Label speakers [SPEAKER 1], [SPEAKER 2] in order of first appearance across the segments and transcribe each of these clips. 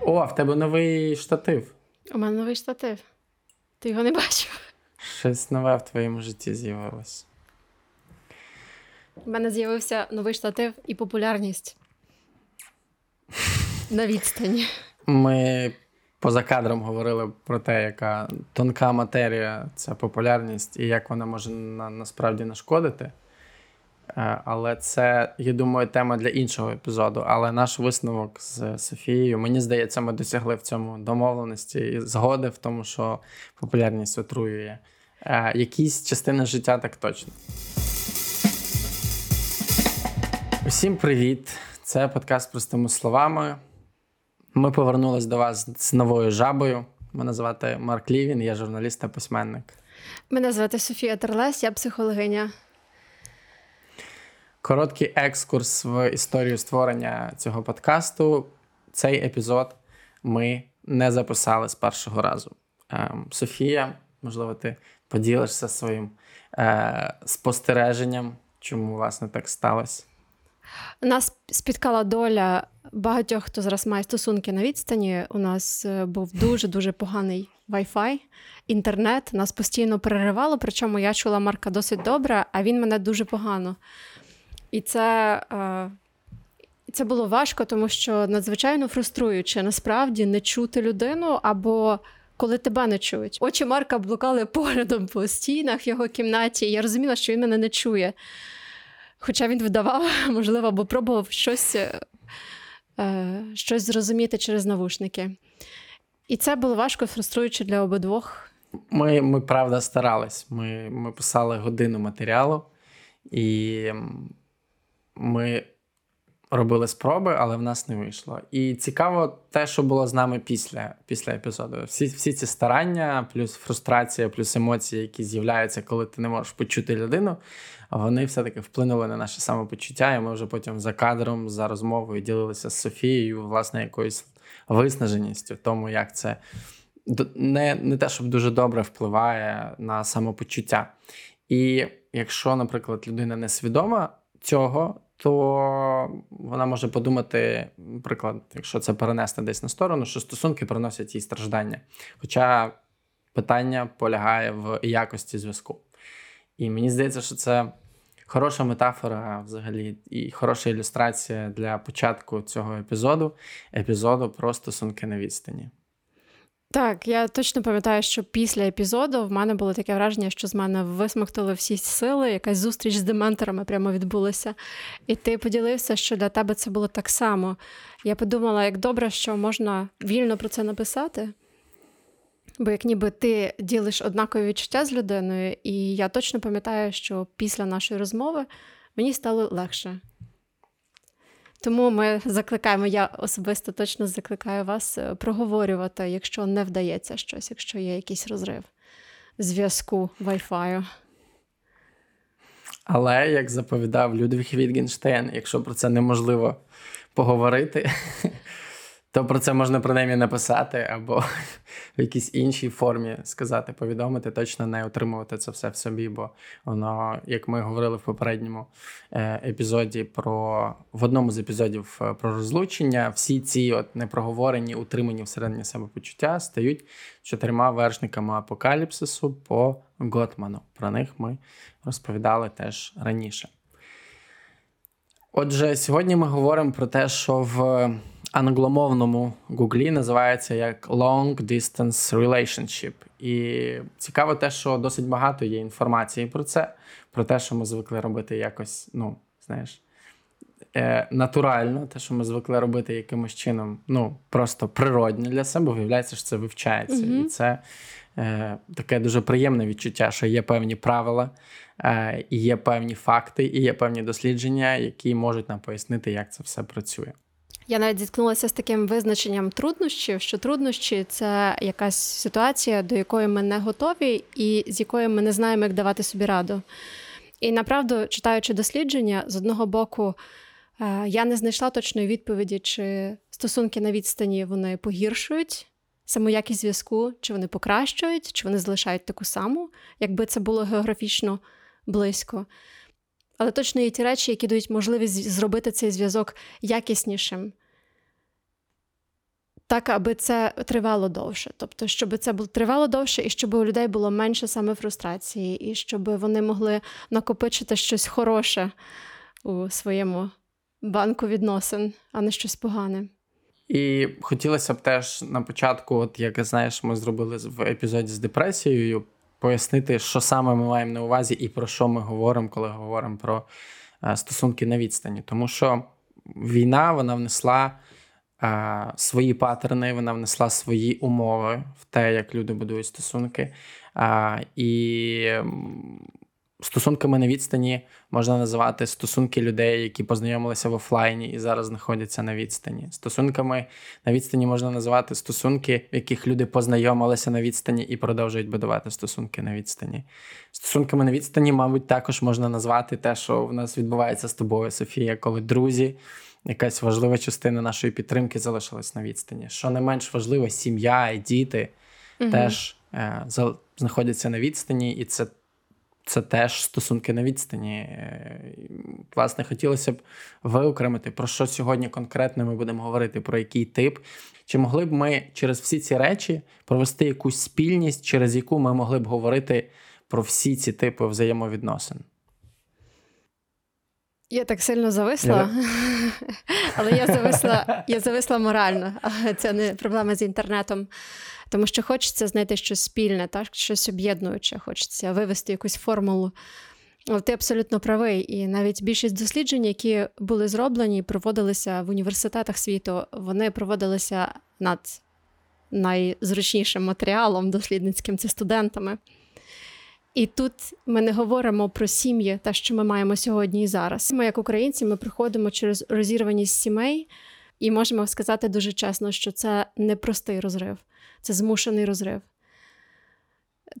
[SPEAKER 1] О, в тебе новий штатив.
[SPEAKER 2] У мене новий штатив. Ти його не бачив.
[SPEAKER 1] Щось нове в твоєму житті з'явилось.
[SPEAKER 2] У мене з'явився новий штатив і популярність. На відстані.
[SPEAKER 1] Ми поза кадром говорили про те, яка тонка матерія це популярність і як вона може на, насправді нашкодити. Е, Але це, я думаю, тема для іншого епізоду. Але наш висновок з Софією, мені здається, ми досягли в цьому домовленості і згоди в тому, що популярність отруює. Е, Якісь частини життя так точно. Усім привіт! Це подкаст простими словами. Ми повернулись до вас з новою жабою. Мене звати Марк Лівін, я журналіст та письменник.
[SPEAKER 2] Мене звати Софія Терлес, я психологиня.
[SPEAKER 1] Короткий екскурс в історію створення цього подкасту. Цей епізод ми не записали з першого разу. Ем, Софія, можливо, ти поділишся своїм е, спостереженням, чому власне так сталося.
[SPEAKER 2] Нас спіткала доля багатьох, хто зараз має стосунки на відстані. У нас е, був дуже-дуже поганий Wi-Fi, інтернет. Нас постійно переривало, причому я чула Марка досить добре, а він мене дуже погано. І це, е, це було важко, тому що надзвичайно фруструюче насправді не чути людину або. Коли тебе не чують. Очі Марка блукали поглядом по стінах в його кімнаті, і я розуміла, що він мене не чує. Хоча він видавав, можливо, або пробував щось, е, щось зрозуміти через навушники. І це було важко, фруструюче для обидвох.
[SPEAKER 1] Ми, ми правда, старались. Ми, ми писали годину матеріалу, і ми робили спроби, але в нас не вийшло. І цікаво те, що було з нами після після епізоду. Всі всі ці старання, плюс фрустрація, плюс емоції, які з'являються, коли ти не можеш почути людину, вони все-таки вплинули на наше самопочуття, і ми вже потім за кадром, за розмовою ділилися з Софією, власне, якоюсь виснаженістю тому, як це не, не те, щоб дуже добре впливає на самопочуття. І якщо, наприклад, людина несвідома цього, то вона може подумати, наприклад, якщо це перенести десь на сторону, що стосунки приносять їй страждання. Хоча питання полягає в якості зв'язку. І мені здається, що це хороша метафора взагалі і хороша ілюстрація для початку цього епізоду епізоду про стосунки на відстані.
[SPEAKER 2] Так, я точно пам'ятаю, що після епізоду в мене було таке враження, що з мене висмоктали всі сили, якась зустріч з дементорами прямо відбулася. І ти поділився, що для тебе це було так само. Я подумала, як добре, що можна вільно про це написати. Бо як ніби ти ділиш однакові відчуття з людиною, і я точно пам'ятаю, що після нашої розмови мені стало легше. Тому ми закликаємо, я особисто точно закликаю вас е, проговорювати, якщо не вдається щось, якщо є якийсь розрив зв'язку Wi-Fi.
[SPEAKER 1] Але, як заповідав Людвіг Вітгенштейн, якщо про це неможливо поговорити, то про це можна принаймні написати або в якійсь іншій формі сказати, повідомити, точно не отримувати це все в собі. Бо воно, як ми говорили в попередньому е, епізоді, про в одному з епізодів е, про розлучення, всі ці от непроговорені, утримані всередині себе почуття стають чотирма вершниками апокаліпсису по Готману. Про них ми розповідали теж раніше. Отже, сьогодні ми говоримо про те, що в англомовному гуглі називається як Long Distance Relationship. І цікаво те, що досить багато є інформації про це, про те, що ми звикли робити якось, ну, знаєш, е, натурально, те, що ми звикли робити якимось чином, ну, просто природньо для себе, виявляється, що це вивчається. Mm-hmm. І це е, таке дуже приємне відчуття, що є певні правила, е, і є певні факти, і є певні дослідження, які можуть нам пояснити, як це все працює.
[SPEAKER 2] Я навіть зіткнулася з таким визначенням труднощів, що труднощі це якась ситуація, до якої ми не готові, і з якою ми не знаємо, як давати собі раду. І направду, читаючи дослідження, з одного боку, е, я не знайшла точної відповіді, чи стосунки на відстані вони погіршують саму якість зв'язку, чи вони покращують, чи вони залишають таку саму, якби це було географічно близько. Але точно є ті речі, які дають можливість зробити цей зв'язок якіснішим. Так, аби це тривало довше. Тобто, щоб це було тривало довше, і щоб у людей було менше саме фрустрації, і щоб вони могли накопичити щось хороше у своєму банку відносин, а не щось погане.
[SPEAKER 1] І хотілося б теж на початку, от як знаєш, ми зробили в епізоді з депресією, пояснити, що саме ми маємо на увазі і про що ми говоримо, коли говоримо про е, стосунки на відстані. Тому що війна вона внесла свої паттерни, вона внесла свої умови в те, як люди будують стосунки. І Стосунками на відстані можна називати стосунки людей, які познайомилися в офлайні і зараз знаходяться на відстані. Стосунками на відстані можна називати стосунки, в яких люди познайомилися на відстані і продовжують будувати стосунки на відстані. Стосунками на відстані, мабуть, також можна назвати те, що в нас відбувається з тобою, Софія, коли друзі, якась важлива частина нашої підтримки залишилась на відстані. Що не менш важливо, сім'я і діти угу. теж е, знаходяться на відстані, і це це теж стосунки на відстані. Е, власне, хотілося б виокремити, про що сьогодні конкретно ми будемо говорити, про який тип. Чи могли б ми через всі ці речі провести якусь спільність, через яку ми могли б говорити про всі ці типи взаємовідносин?
[SPEAKER 2] Я так сильно зависла, але я зависла я зависла морально, але це не проблема з інтернетом. Тому що хочеться знайти щось спільне, так? щось об'єднуюче, хочеться вивести якусь формулу. Ти абсолютно правий. І навіть більшість досліджень, які були зроблені і проводилися в університетах світу, вони проводилися над найзручнішим матеріалом дослідницьким це студентами. І тут ми не говоримо про сім'ї, те, що ми маємо сьогодні і зараз. Ми, як українці, ми приходимо через розірваність сімей і можемо сказати дуже чесно, що це непростий розрив це змушений розрив.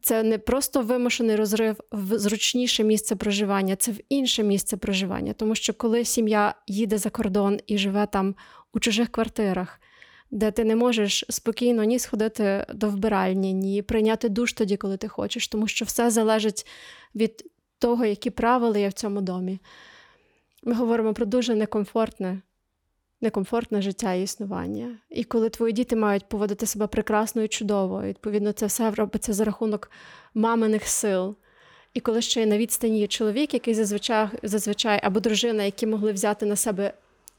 [SPEAKER 2] Це не просто вимушений розрив в зручніше місце проживання, це в інше місце проживання. Тому що коли сім'я їде за кордон і живе там у чужих квартирах, де ти не можеш спокійно ні сходити до вбиральні, ні прийняти душ тоді, коли ти хочеш, тому що все залежить від того, які правила є в цьому домі. Ми говоримо про дуже некомфортне некомфортне життя і існування. І коли твої діти мають поводити себе прекрасно і чудово, відповідно, це все робиться за рахунок маминих сил. І коли ще на відстані є чоловік, який зазвичай зазвичай або дружина, які могли взяти на себе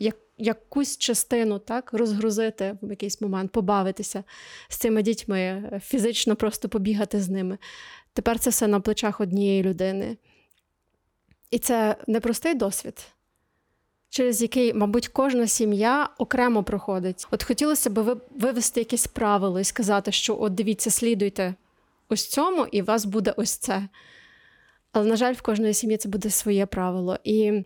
[SPEAKER 2] як, якусь частину, так, розгрузити в якийсь момент, побавитися з цими дітьми, фізично просто побігати з ними. Тепер це все на плечах однієї людини. І це непростий досвід через який, мабуть, кожна сім'я окремо проходить. От хотілося б вивести якісь правило і сказати, що от дивіться, слідуйте ось цьому, і у вас буде ось це. Але, на жаль, в кожної сім'ї це буде своє правило. І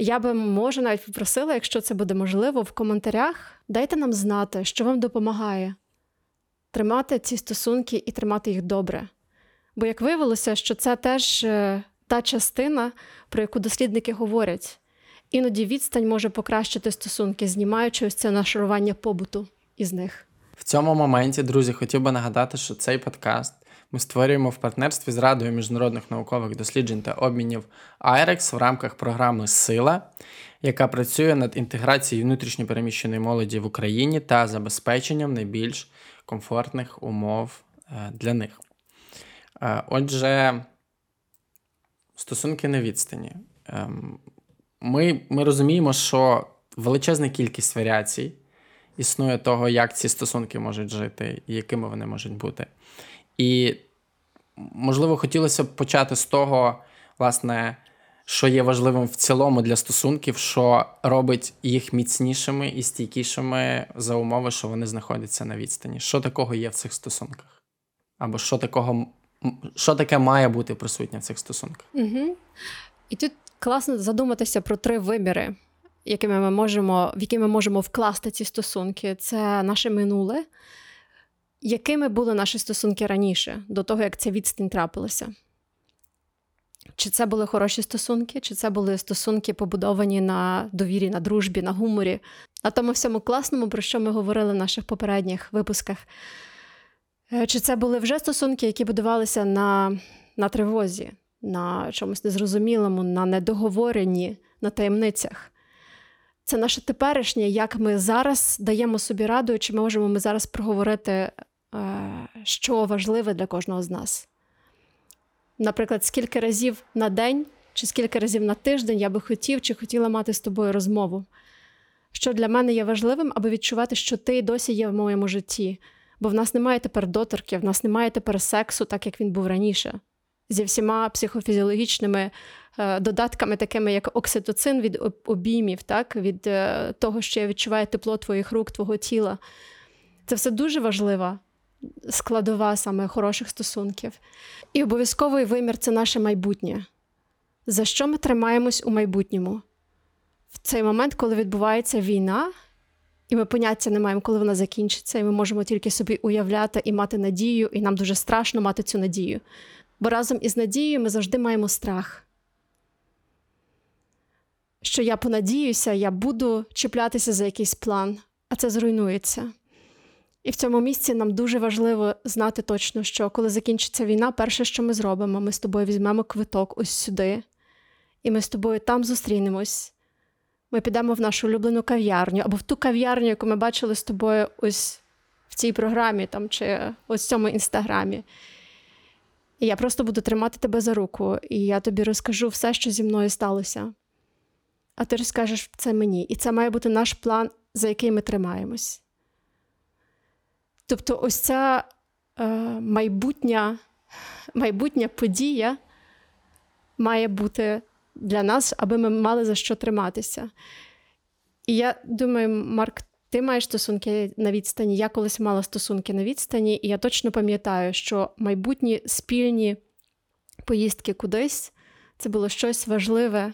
[SPEAKER 2] я би може навіть попросила, якщо це буде можливо, в коментарях дайте нам знати, що вам допомагає тримати ці стосунки і тримати їх добре. Бо як виявилося, що це теж е, та частина, про яку дослідники говорять. Іноді відстань може покращити стосунки, знімаючи ось це нашарування побуту із них.
[SPEAKER 1] В цьому моменті, друзі, хотів би нагадати, що цей подкаст ми створюємо в партнерстві з Радою міжнародних наукових досліджень та обмінів IREX в рамках програми Сила, яка працює над інтеграцією внутрішньопереміщеної молоді в Україні та забезпеченням найбільш комфортних умов е, для них. Е, отже, стосунки на відстані. Ем, ми, ми розуміємо, що величезна кількість варіацій існує того, як ці стосунки можуть жити і якими вони можуть бути. І, можливо, хотілося б почати з того, власне, що є важливим в цілому для стосунків, що робить їх міцнішими і стійкішими за умови, що вони знаходяться на відстані. Що такого є в цих стосунках? Або що такого, що таке має бути присутнє в цих стосунках?
[SPEAKER 2] Угу. І тут класно задуматися про три виміри, якими ми можемо, в які ми можемо вкласти ці стосунки. Це наше минуле, якими були наші стосунки раніше, до того, як ця відстань трапилася. Чи це були хороші стосунки, чи це були стосунки, побудовані на довірі, на дружбі, на гуморі, на тому всьому класному, про що ми говорили в наших попередніх випусках. Е, чи це були вже стосунки, які будувалися на, на тривозі, на чомусь незрозумілому, на недоговоренні, на таємницях. це наше теперішнє, як ми зараз даємо собі раду, чи можемо ми зараз проговорити, що важливе для кожного з нас. Наприклад, скільки разів на день чи скільки разів на тиждень я би хотів чи хотіла мати з тобою розмову, що для мене є важливим, аби відчувати, що ти досі є в моєму житті. Бо в нас немає тепер доторків, в нас немає тепер сексу, так як він був раніше, зі всіма психофізіологічними е, додатками, такими як окситоцин від обіймів, так? від е, того, що я відчуваю тепло твоїх рук, твого тіла. Це все дуже важлива складова саме хороших стосунків. І обов'язковий вимір це наше майбутнє. За що ми тримаємось у майбутньому? В цей момент, коли відбувається війна, і ми поняття не маємо, коли вона закінчиться, і ми можемо тільки собі уявляти і мати надію, і нам дуже страшно мати цю надію. Бо разом із надією ми завжди маємо страх. Що я понадіюся, я буду чіплятися за якийсь план, а це зруйнується. І в цьому місці нам дуже важливо знати точно, що коли закінчиться війна, перше, що ми зробимо, ми з тобою візьмемо квиток ось сюди, і ми з тобою там зустрінемось. Ми підемо в нашу улюблену кав'ярню або в ту кав'ярню, яку ми бачили з тобою ось в цій програмі там, чи ось в цьому інстаграмі. І я просто буду тримати тебе за руку, і я тобі розкажу все, що зі мною сталося. А ти розкажеш це мені. І це має бути наш план, за який ми тримаємось. Тобто, ось ця е, майбутня, майбутня подія має бути для нас, аби ми мали за що триматися. І я думаю, Марк, ти маєш стосунки на відстані. Я колись мала стосунки на відстані, і я точно пам'ятаю, що майбутні спільні поїздки кудись це було щось важливе,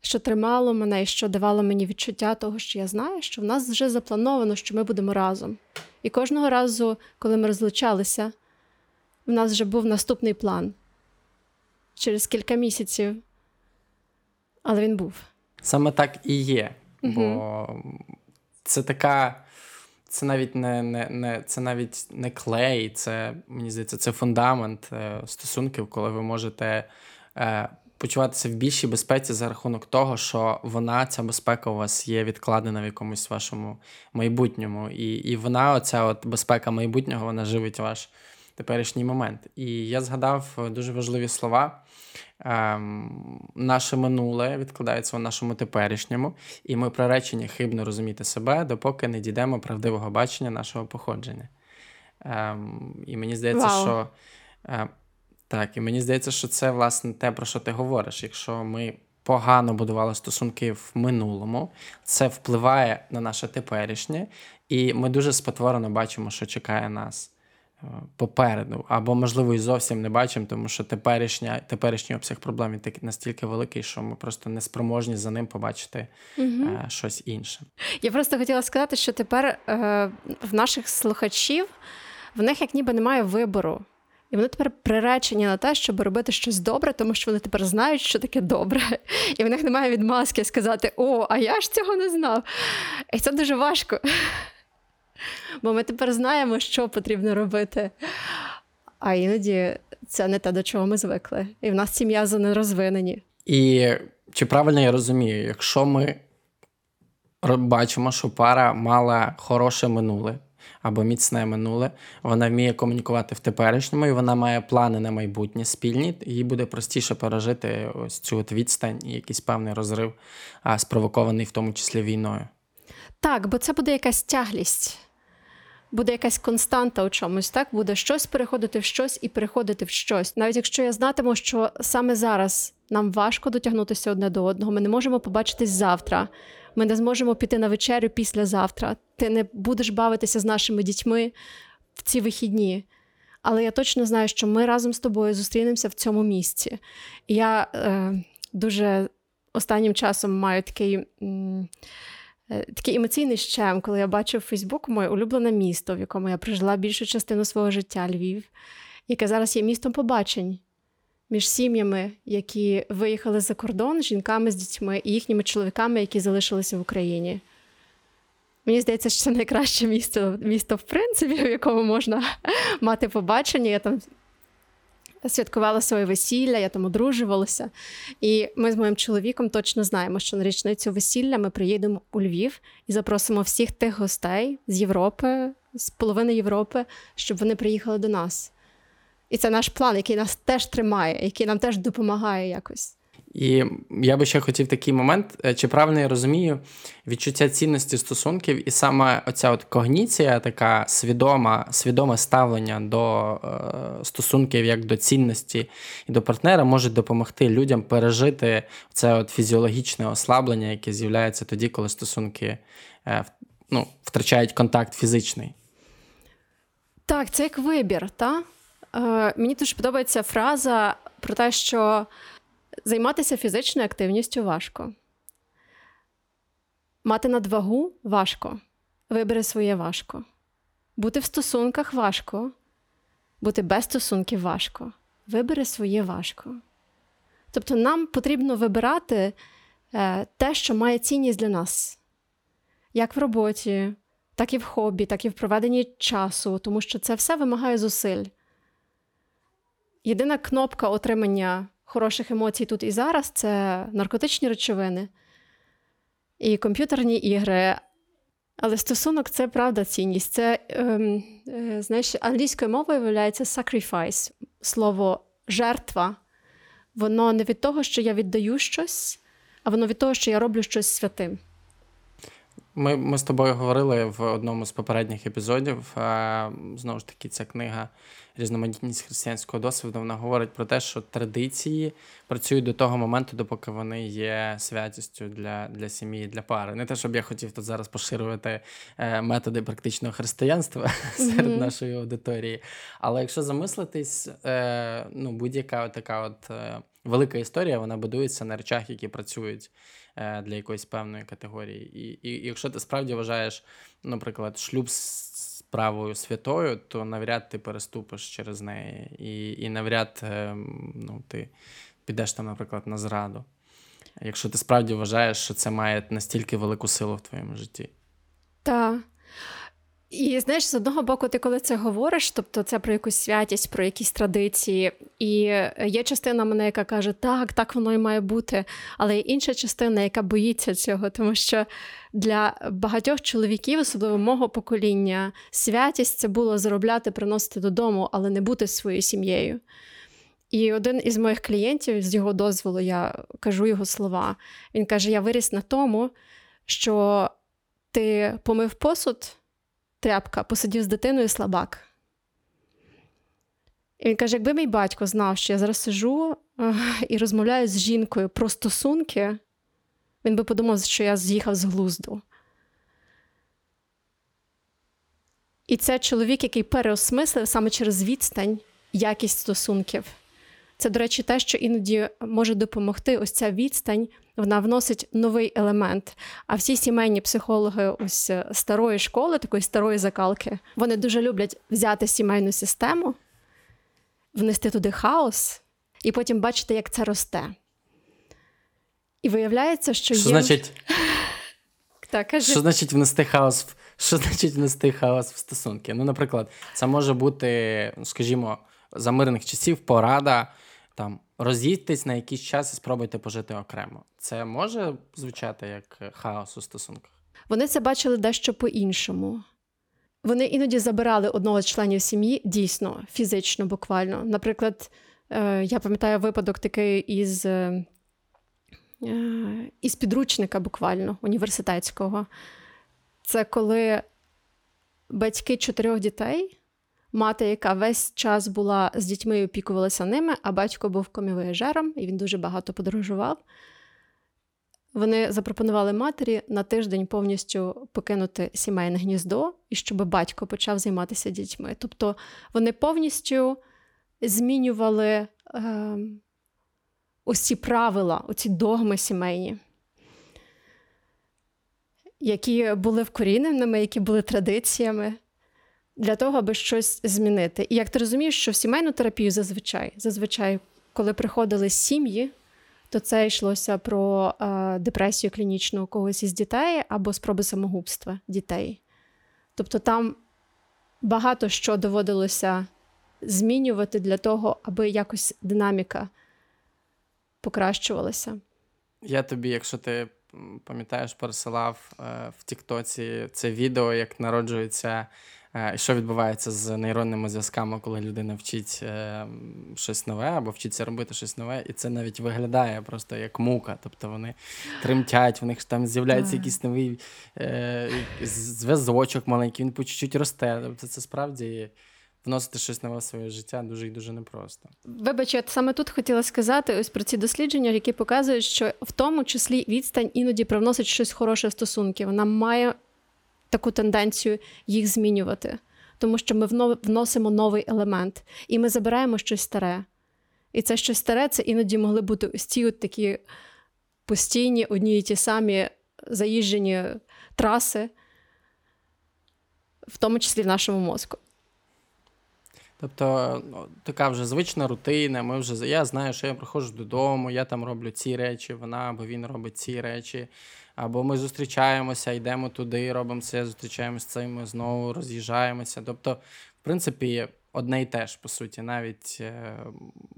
[SPEAKER 2] що тримало мене і що давало мені відчуття того, що я знаю, що в нас вже заплановано, що ми будемо разом. І кожного разу, коли ми розлучалися, в нас вже був наступний план через кілька місяців. Але він був.
[SPEAKER 1] Саме так і є. Угу. Бо це така. Це навіть не не, не це навіть не клей, це мені здається, це фундамент е, стосунків, коли ви можете е, почуватися в більшій безпеці за рахунок того, що вона, ця безпека у вас є відкладена в якомусь вашому майбутньому. І і вона, оця от безпека майбутнього, вона живить ваш теперішній момент. І я згадав дуже важливі слова. Ем, Наше минуле відкладається у нашому теперішньому, і ми приречені хибно розуміти себе, допоки не дійдемо правдивого бачення нашого походження. Ем, І мені здається,
[SPEAKER 2] Вау.
[SPEAKER 1] що. Е, так, і мені здається, що це власне те, про що ти говориш. Якщо ми погано будували стосунки в минулому, це впливає на наше теперішнє, і ми дуже спотворено бачимо, що чекає нас е, попереду. Або, можливо, і зовсім не бачимо, тому що теперішня, теперішній обсяг проблем настільки великий, що ми просто не спроможні за ним побачити угу. е, щось інше.
[SPEAKER 2] Я просто хотіла сказати, що тепер е, в наших слухачів в них як ніби немає вибору. І вони тепер приречені на те, щоб робити щось добре, тому що вони тепер знають, що таке добре. І в них немає відмазки сказати: О, а я ж цього не знав. І це дуже важко. Бо ми тепер знаємо, що потрібно робити. А іноді це не те, до чого ми звикли. І в нас ці м'язи не розвинені.
[SPEAKER 1] І чи правильно я розумію, якщо ми бачимо, що пара мала хороше минуле, або міцне минуле. Вона вміє комунікувати в теперішньому, і вона має плани на майбутнє спільні. Їй буде простіше пережити ось цю от відстань і якийсь певний розрив, а спровокований в тому числі війною.
[SPEAKER 2] Так, бо це буде якась тяглість. Буде якась константа у чомусь, так буде щось переходити в щось і переходити в щось. Навіть якщо я знатиму, що саме зараз нам важко дотягнутися одне до одного, ми не можемо побачитись завтра. Ми не зможемо піти на вечерю післязавтра. Ти не будеш бавитися з нашими дітьми в ці вихідні. Але я точно знаю, що ми разом з тобою зустрінемося в цьому місці. Я е, дуже останнім часом маю такий. М- е, Такий емоційний щем, коли я бачу в Фейсбуку моє улюблене місто, в якому я прожила більшу частину свого життя Львів, яке зараз є містом побачень між сім'ями, які виїхали за кордон, жінками з дітьми і їхніми чоловіками, які залишилися в Україні. Мені здається, що це найкраще місто, місто в принципі, в якому можна мати побачення. Я там святкувала своє весілля, я там одружувалася. І ми з моїм чоловіком точно знаємо, що на річницю весілля ми приїдемо у Львів і запросимо всіх тих гостей з Європи, з половини Європи, щоб вони приїхали до нас. І це наш план, який нас теж тримає, який нам теж допомагає якось.
[SPEAKER 1] І я би ще хотів такий момент, е, чи правильно я розумію, відчуття цінності стосунків, і саме оця от когніція, така свідома, свідоме ставлення до е, стосунків як до цінності і до партнера може допомогти людям пережити це от фізіологічне ослаблення, яке з'являється тоді, коли стосунки е, ну, втрачають контакт фізичний.
[SPEAKER 2] Так, це як вибір, та? Е, мені дуже подобається фраза про те, що займатися фізичною активністю важко. Мати надвагу важко. Вибери своє важко. Бути в стосунках важко. Бути без стосунків важко. Вибери своє важко. Тобто нам потрібно вибирати е, те, що має цінність для нас, як в роботі, так і в хобі, так і в проведенні часу, тому що це все вимагає зусиль. Єдина кнопка отримання хороших емоцій тут і зараз це наркотичні речовини і комп'ютерні ігри. Але стосунок це правда цінність. Це, ем, е, знаєш, англійською мовою виявляється sacrifice, слово жертва. Воно не від того, що я віддаю щось, а воно від того, що я роблю щось святим.
[SPEAKER 1] Ми ми з тобою говорили в одному з попередніх епізодів. Е, знову ж таки, ця книга Різноманітність християнського досвіду. Вона говорить про те, що традиції працюють до того моменту, допоки вони є святістю для для сім'ї, для пари. Не те, щоб я хотів тут зараз поширювати е, методи практичного християнства mm-hmm. серед нашої аудиторії. Але якщо замислитись, е, ну будь-яка така от велика історія, вона будується на речах, які працюють. Е, для якоїсь певної категорії. І, і якщо ти справді вважаєш, наприклад, шлюб з справою святою, то навряд ти переступиш через неї, і і навряд е, ну, ти підеш там, наприклад, на зраду. Якщо ти справді вважаєш, що це має настільки велику силу в твоєму житті.
[SPEAKER 2] Так. І знаєш, з одного боку, ти коли це говориш, тобто це про якусь святість, про якісь традиції. І є частина мене, яка каже, так, так воно і має бути. Але є інша частина, яка боїться цього, тому що для багатьох чоловіків, особливо мого покоління, святість це було заробляти, приносити додому, але не бути своєю сім'єю. І один із моїх клієнтів, з його дозволу, я кажу його слова. Він каже: Я виріс на тому, що ти помив посуд тряпка, посидів з дитиною слабак. І він каже: якби мій батько знав, що я зараз сижу і розмовляю з жінкою про стосунки, він би подумав, що я з'їхав з глузду. І це чоловік, який переосмислив саме через відстань якість стосунків. Це, до речі, те, що іноді може допомогти ось ця відстань, вона вносить новий елемент. А всі сімейні психологи ось е, старої школи, такої старої закалки, вони дуже люблять взяти сімейну систему, внести туди хаос і потім бачити, як це росте. І виявляється, що,
[SPEAKER 1] що
[SPEAKER 2] є...
[SPEAKER 1] значить,
[SPEAKER 2] так, кажи.
[SPEAKER 1] Що значить внести хаос в що значить внести хаос в стосунки? Ну, наприклад, це може бути, скажімо, за мирних часів порада там роз'їдьтесь на якийсь час і спробуйте пожити окремо. Це може звучати як хаос у стосунках?
[SPEAKER 2] Вони це бачили дещо по-іншому. Вони іноді забирали одного з членів сім'ї дійсно, фізично, буквально. Наприклад, е, я пам'ятаю випадок такий із е, е, із підручника, буквально університетського. Це коли батьки чотирьох дітей мати, яка весь час була з дітьми і опікувалася ними, а батько був комівояжером, і він дуже багато подорожував. Вони запропонували матері на тиждень повністю покинути сімейне гніздо і щоб батько почав займатися дітьми. Тобто вони повністю змінювали е, ці правила, оці догми сімейні, які були вкоріненими, які були традиціями для того, аби щось змінити. І як ти розумієш, що в сімейну терапію зазвичай, зазвичай, коли приходили сім'ї, то це йшлося про е, депресію клінічну когось із дітей або спроби самогубства дітей. Тобто там багато що доводилося змінювати для того, аби якось динаміка покращувалася?
[SPEAKER 1] Я тобі, якщо ти пам'ятаєш, пересилав е, в Тіктоці це відео, як народжується, що відбувається з нейронними зв'язками, коли людина вчить е, щось нове або вчиться робити щось нове, і це навіть виглядає просто як мука. Тобто вони тремтять, в них там з'являється якийсь новий е, зв'язочок маленький, він по чуть-чуть росте. Тобто це справді вносити щось нове в своє життя дуже і дуже непросто.
[SPEAKER 2] Вибач, я саме тут хотіла сказати ось про ці дослідження, які показують, що в тому числі відстань іноді привносить щось хороше в стосунки. Вона має таку тенденцію їх змінювати, тому що ми вносимо новий елемент, і ми забираємо щось старе. І це щось старе, це іноді могли бути ось ті от такі постійні, одні і ті самі заїжджені траси, в тому числі в нашому мозку.
[SPEAKER 1] Тобто ну, така вже звична рутина. Ми вже я знаю, що я приходжу додому, я там роблю ці речі, вона або він робить ці речі. Або ми зустрічаємося, йдемо туди, робимо це, зустрічаємося з цим, знову роз'їжджаємося. Тобто, в принципі, одне й те ж, по суті, навіть е,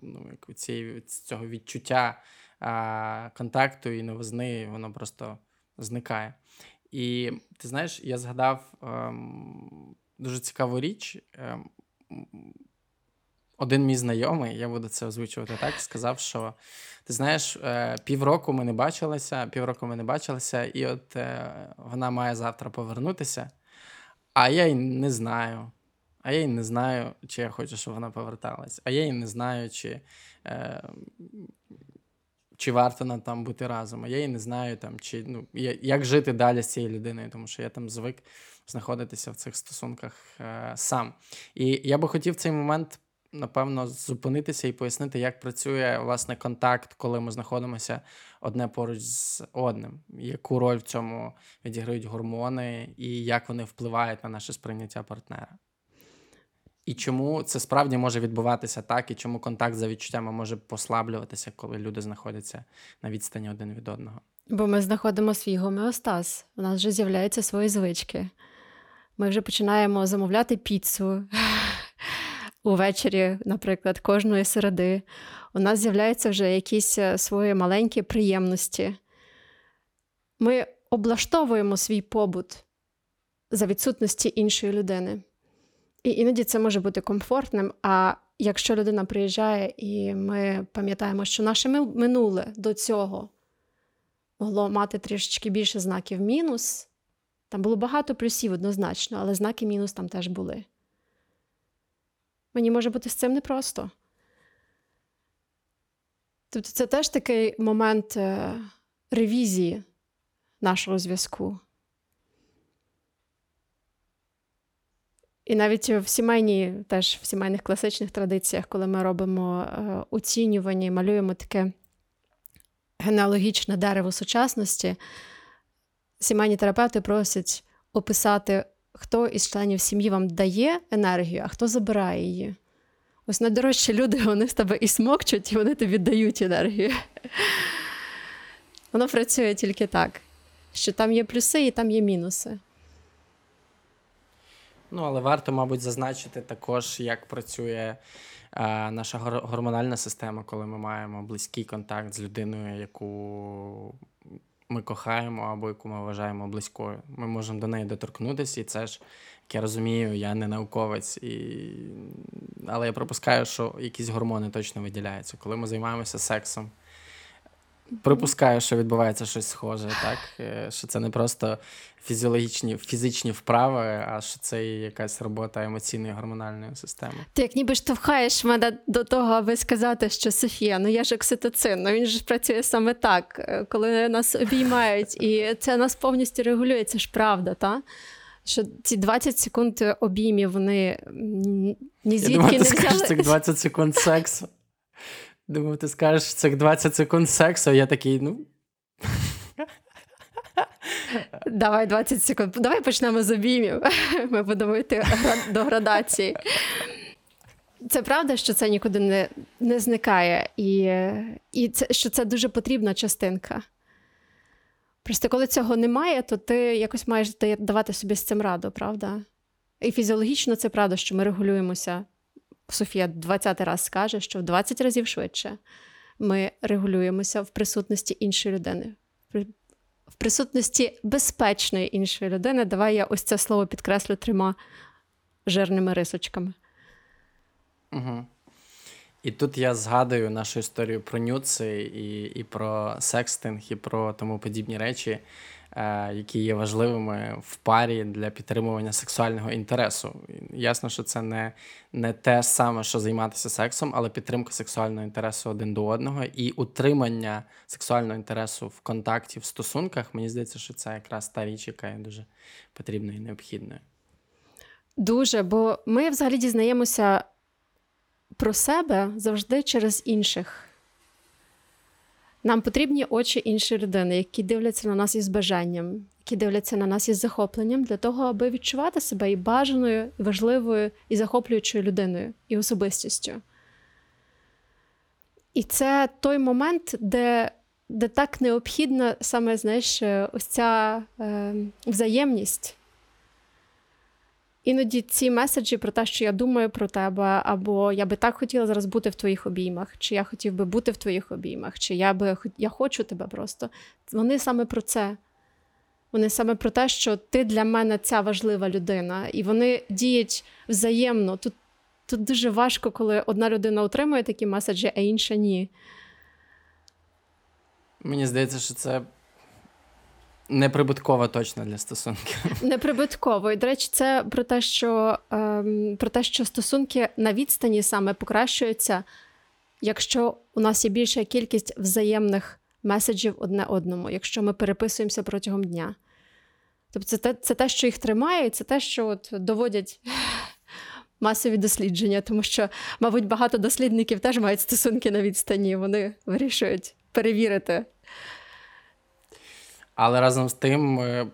[SPEAKER 1] ну, як цієї, цього відчуття а, контакту і новизни, воно просто зникає. І ти знаєш, я згадав ем, дуже цікаву річ. Ем, один мій знайомий, я буду це озвучувати так, сказав, що ти знаєш, е, півроку ми не бачилися, півроку ми не бачилися, і от е, вона має завтра повернутися, а я й не знаю. А я й не знаю, чи я хочу, щоб вона поверталась. А я й не знаю, чи, е, чи варто нам там бути разом. А я й не знаю, там, чи, ну, як жити далі з цією людиною, тому що я там звик знаходитися в цих стосунках е, сам. І я би хотів цей момент, напевно, зупинитися і пояснити, як працює власне контакт, коли ми знаходимося одне поруч з одним, яку роль в цьому відіграють гормони, і як вони впливають на наше сприйняття партнера. І чому це справді може відбуватися так, і чому контакт за відчуттями може послаблюватися, коли люди знаходяться на відстані один від одного.
[SPEAKER 2] Бо ми знаходимо свій гомеостаз. У нас вже з'являються свої звички. Ми вже починаємо замовляти піцу увечері, наприклад, кожної середи. У нас з'являються вже якісь е, свої маленькі приємності. Ми облаштовуємо свій побут за відсутності іншої людини. І іноді це може бути комфортним. А якщо людина приїжджає, і ми пам'ятаємо, що наше минуле до цього могло мати трішечки більше знаків мінус. Там було багато плюсів однозначно, але знаки мінус там теж були. Мені може бути з цим непросто. Тобто це теж такий момент е, ревізії нашого зв'язку. І навіть в сімейній, теж в сімейних класичних традиціях, коли ми робимо е, оцінювання і малюємо таке генеалогічне дерево сучасності, сімейні терапевти просять описати, хто із членів сім'ї вам дає енергію, а хто забирає її. Ось найдорожчі люди, вони з тебе і смокчуть, і вони тобі дають енергію. Воно працює тільки так, що там є плюси і там є мінуси.
[SPEAKER 1] Ну, але варто, мабуть, зазначити також, як працює е, наша гор- гормональна система, коли ми маємо близький контакт з людиною, яку ми кохаємо або яку ми вважаємо близькою. Ми можемо до неї доторкнутися, і це ж, як я розумію, я не науковець, і... але я пропускаю, що якісь гормони точно виділяються. Коли ми займаємося сексом, Припускаю, що відбувається щось схоже, так? Е, Що це не просто фізіологічні, фізичні вправи, а що це і якась робота емоційної гормональної системи.
[SPEAKER 2] Ти як ніби штовхаєш мене до того, аби сказати, що Софія, ну я ж окситоцин, ну він ж працює саме так, е, коли нас обіймають, і це нас повністю регулює, це ж правда, та? Що ці 20 секунд обіймів, вони ні
[SPEAKER 1] Я
[SPEAKER 2] звідки
[SPEAKER 1] думаю, ти
[SPEAKER 2] не
[SPEAKER 1] скажеш
[SPEAKER 2] взяли.
[SPEAKER 1] цих 20 секунд сексу. Думаю, ти скажеш цих 20 секунд сексу, а я такий, ну.
[SPEAKER 2] Давай 20 секунд. Давай почнемо з обіймів. Ми будемо йти до градації. Це правда, що це нікуди не, не зникає, і, і це, що це дуже потрібна частинка. Просто коли цього немає, то ти якось маєш давати собі з цим раду, правда? І фізіологічно це правда, що ми регулюємося Софія 20 раз скаже, що в 20 разів швидше ми регулюємося в присутності іншої людини. В присутності безпечної іншої людини. Давай я ось це слово підкреслю трьома жирними рисочками.
[SPEAKER 1] Угу. І тут я згадую нашу історію про нюци і, і про секстинг, і про тому подібні речі, які є важливими в парі для підтримування сексуального інтересу. Ясно, що це не, не те саме, що займатися сексом, але підтримка сексуального інтересу один до одного і утримання сексуального інтересу в контакті, в стосунках. Мені здається, що це якраз та річ, яка є дуже потрібною і необхідною.
[SPEAKER 2] Дуже, бо ми взагалі дізнаємося про себе завжди через інших. Нам потрібні очі іншої людини, які дивляться на нас із бажанням, які дивляться на нас із захопленням, для того, аби відчувати себе і бажаною, і важливою, і захоплюючою людиною, і особистістю. І це той момент, де, де так необхідна саме, знаєш, ось ця е, взаємність. Іноді ці меседжі про те, що я думаю про тебе, або я би так хотіла зараз бути в твоїх обіймах, чи я хотів би бути в твоїх обіймах, чи я би я хочу тебе просто. Вони саме про це. Вони саме про те, що ти для мене ця важлива людина, і вони діють взаємно. Тут, тут дуже важко, коли одна людина отримує такі меседжі, а інша ні.
[SPEAKER 1] Мені здається, що це неприбуткова точно для стосунків.
[SPEAKER 2] Неприбутково. І, до речі, це про те, що ем, про те, що стосунки на відстані саме покращуються, якщо у нас є більша кількість взаємних меседжів одне одному, якщо ми переписуємося протягом дня. Тобто, це те, це те, що їх тримає, і це те, що от доводять масові дослідження, тому що, мабуть, багато дослідників теж мають стосунки на відстані, вони вирішують перевірити.
[SPEAKER 1] Але разом з тим, е,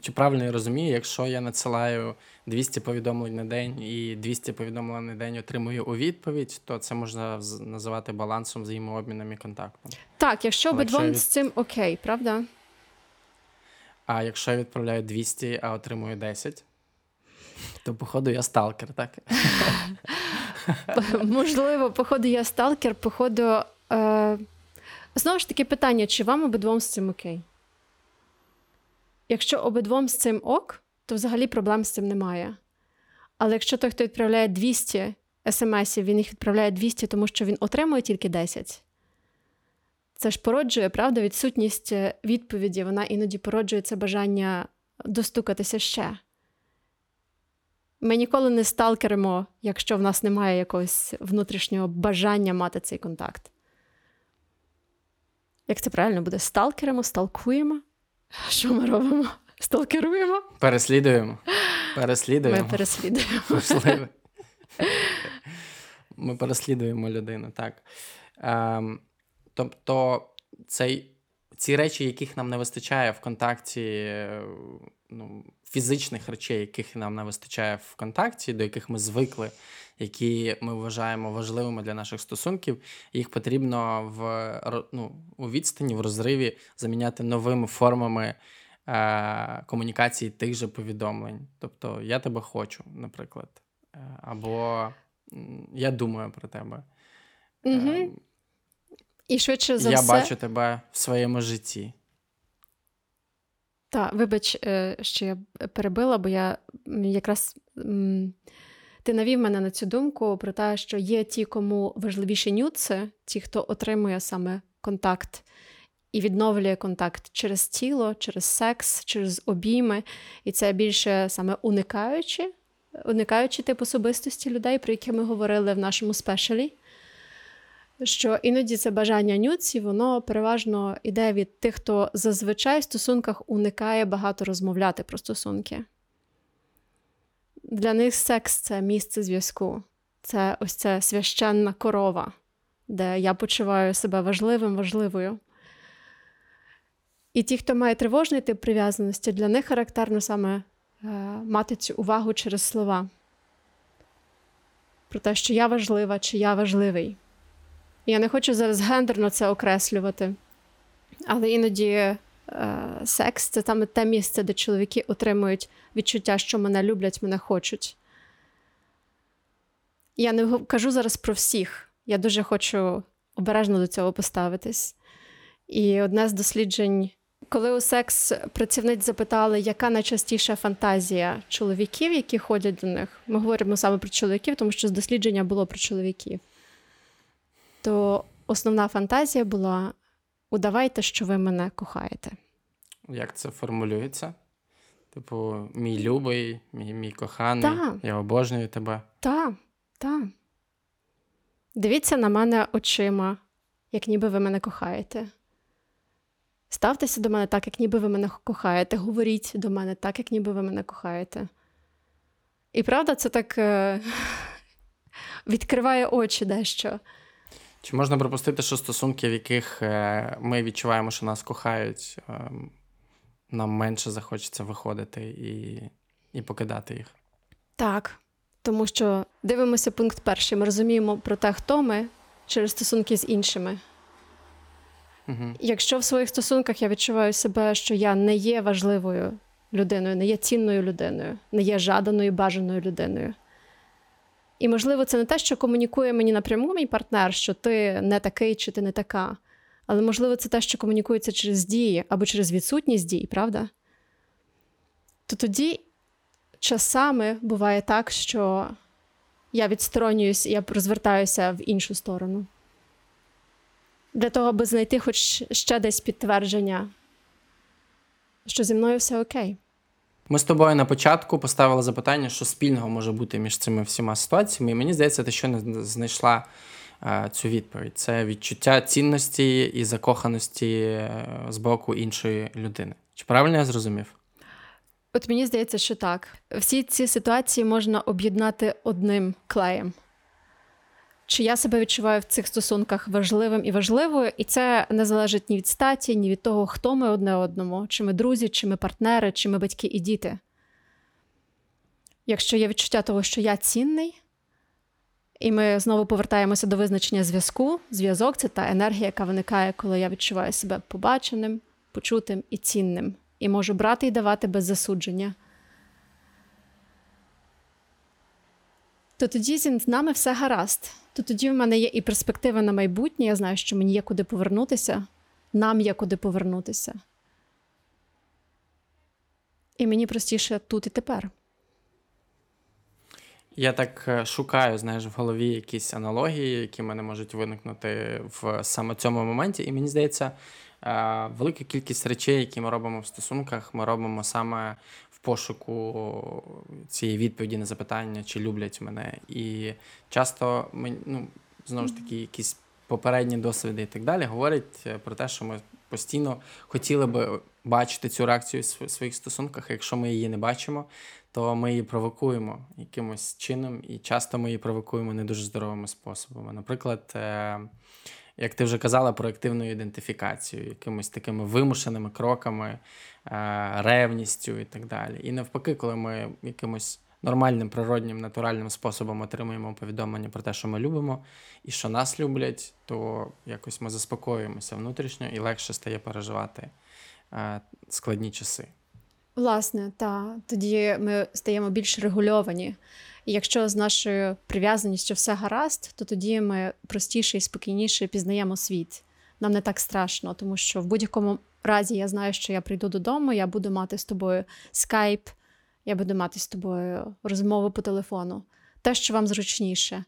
[SPEAKER 1] чи правильно я розумію, якщо я надсилаю 200 повідомлень на день і 200 повідомлень на день отримую у відповідь, то це можна називати балансом, взаємообміном і контактом.
[SPEAKER 2] Так, якщо обидвом
[SPEAKER 1] якщо
[SPEAKER 2] з цим окей, правда?
[SPEAKER 1] А якщо я відправляю 200, а отримую 10, то походу я сталкер, так?
[SPEAKER 2] Можливо, походу, я сталкер, походу. Е... Знову ж таки, питання: чи вам обидвом з цим окей? Якщо обидвом з цим ок, то взагалі проблем з цим немає. Але якщо той, хто відправляє 200 смсів, він їх відправляє 200, тому що він отримує тільки 10. Це ж породжує, правда, відсутність е, відповіді, вона іноді породжує це бажання достукатися ще. Ми ніколи не сталкеримо, якщо в нас немає якогось внутрішнього бажання мати цей контакт. Як це правильно буде? Сталкеримо, сталкуємо? Що ми робимо? Сталкеруємо?
[SPEAKER 1] Переслідуємо. Переслідуємо.
[SPEAKER 2] Ми переслідуємо.
[SPEAKER 1] Можливо. Ми переслідуємо людину, так. Ем, тобто, цей, ці речі, яких нам не вистачає в контакті, ну, фізичних речей, яких нам не вистачає в контакті, до яких ми звикли, які ми вважаємо важливими для наших стосунків, їх потрібно в, ну, у відстані, в розриві заміняти новими формами е, комунікації тих же повідомлень. Тобто, я тебе хочу, наприклад. Е, Або я думаю про тебе.
[SPEAKER 2] Угу. І швидше за
[SPEAKER 1] я
[SPEAKER 2] все.
[SPEAKER 1] бачу тебе в своєму житті.
[SPEAKER 2] Так, вибач, е, що я перебила, бо я якраз ти навів мене на цю думку про те, що є ті, кому важливіші нюци, ті, хто отримує саме контакт і відновлює контакт через тіло, через секс, через обійми. І це більше саме уникаючи, уникаючи тип особистості людей, про які ми говорили в нашому спешалі. Що іноді це бажання нюців, воно переважно йде від тих, хто зазвичай в стосунках уникає багато розмовляти про стосунки. Для них секс це місце зв'язку, це ось ця священна корова, де я почуваю себе важливим, важливою. І ті, хто має тривожний тип прив'язаності, для них характерно саме е, мати цю увагу через слова. Про те, що я важлива чи я важливий. Я не хочу зараз гендерно це окреслювати, але іноді е, секс це саме те місце, де чоловіки отримують відчуття, що мене люблять, мене хочуть. Я не кажу зараз про всіх. Я дуже хочу обережно до цього поставитись. І одне з досліджень, коли у секс працівниць запитали, яка найчастіша фантазія чоловіків, які ходять до них, ми говоримо саме про чоловіків, тому що дослідження було про чоловіків, то основна фантазія була: удавайте, що ви мене кохаєте.
[SPEAKER 1] Як це формулюється? Типу, мій любий, мій мій коханий,
[SPEAKER 2] Так.
[SPEAKER 1] я обожнюю тебе.
[SPEAKER 2] Так, так. Дивіться на мене очима, як ніби ви мене кохаєте. Ставтеся до мене так, як ніби ви мене кохаєте. Говоріть до мене так, як ніби ви мене кохаєте. І правда, це так е- відкриває очі дещо.
[SPEAKER 1] Чи можна припустити, що стосунки, в яких е, ми відчуваємо, що нас кохають, е, нам менше захочеться виходити і, і покидати їх?
[SPEAKER 2] Так, тому що дивимося пункт перший. Ми розуміємо про те, хто ми через стосунки з іншими.
[SPEAKER 1] Угу.
[SPEAKER 2] Якщо в своїх стосунках я відчуваю себе, що я не є важливою людиною, не є цінною людиною, не є жаданою, бажаною людиною. І, можливо, це не те, що комунікує мені напряму мій партнер, що ти не такий чи ти не така. Але, можливо, це те, що комунікується через дії або через відсутність дій, правда? То тоді часами буває так, що я відсторонююсь, я розвертаюся в іншу сторону для того, аби знайти хоч ще десь підтвердження, що зі мною все окей.
[SPEAKER 1] Ми з тобою на початку поставили запитання, що спільного може бути між цими всіма ситуаціями. І мені здається, ти щойно знайшла е, цю відповідь. Це відчуття цінності і закоханості е, з боку іншої людини. Чи правильно я зрозумів?
[SPEAKER 2] От мені здається, що так. Всі ці ситуації можна об'єднати одним клеєм. Чи я себе відчуваю в цих стосунках важливим і важливою, і це не залежить ні від статі, ні від того, хто ми одне одному, чи ми друзі, чи ми партнери, чи ми батьки і діти. Якщо є відчуття того, що я цінний, і ми знову повертаємося до визначення зв'язку. Зв'язок це та енергія, яка виникає, коли я відчуваю себе побаченим, почутим і цінним, і можу брати і давати без засудження. То тоді з нами все гаразд. То тоді в мене є і перспектива на майбутнє. Я знаю, що мені є куди повернутися, нам є куди повернутися. І мені простіше тут і тепер.
[SPEAKER 1] Я так е, шукаю, знаєш, в голові якісь аналогії, які в мене можуть виникнути в саме цьому моменті. І мені здається, е, велика кількість речей, які ми робимо в стосунках, ми робимо саме пошуку цієї відповіді на запитання, чи люблять мене. І часто ми, ну, знову ж таки, якісь попередні досвіди і так далі говорять е, про те, що ми постійно хотіли би бачити цю реакцію в своїх стосунках. Якщо ми її не бачимо, то ми її провокуємо якимось чином, і часто ми її провокуємо не дуже здоровими способами. Наприклад, е, як ти вже казала, про активну ідентифікацію, якимись такими вимушеними кроками, е, ревністю і так далі. І навпаки, коли ми якимось нормальним, природнім, натуральним способом отримуємо повідомлення про те, що ми любимо, і що нас люблять, то якось ми заспокоюємося внутрішньо і легше стає переживати е, складні часи.
[SPEAKER 2] Власне, так. Тоді ми стаємо більш регульовані. І якщо з нашою прив'язаністю все гаразд, то тоді ми простіше і спокійніше пізнаємо світ. Нам не так страшно, тому що в будь-якому разі я знаю, що я прийду додому, я буду мати з тобою скайп, я буду мати з тобою розмову по телефону, те, що вам зручніше.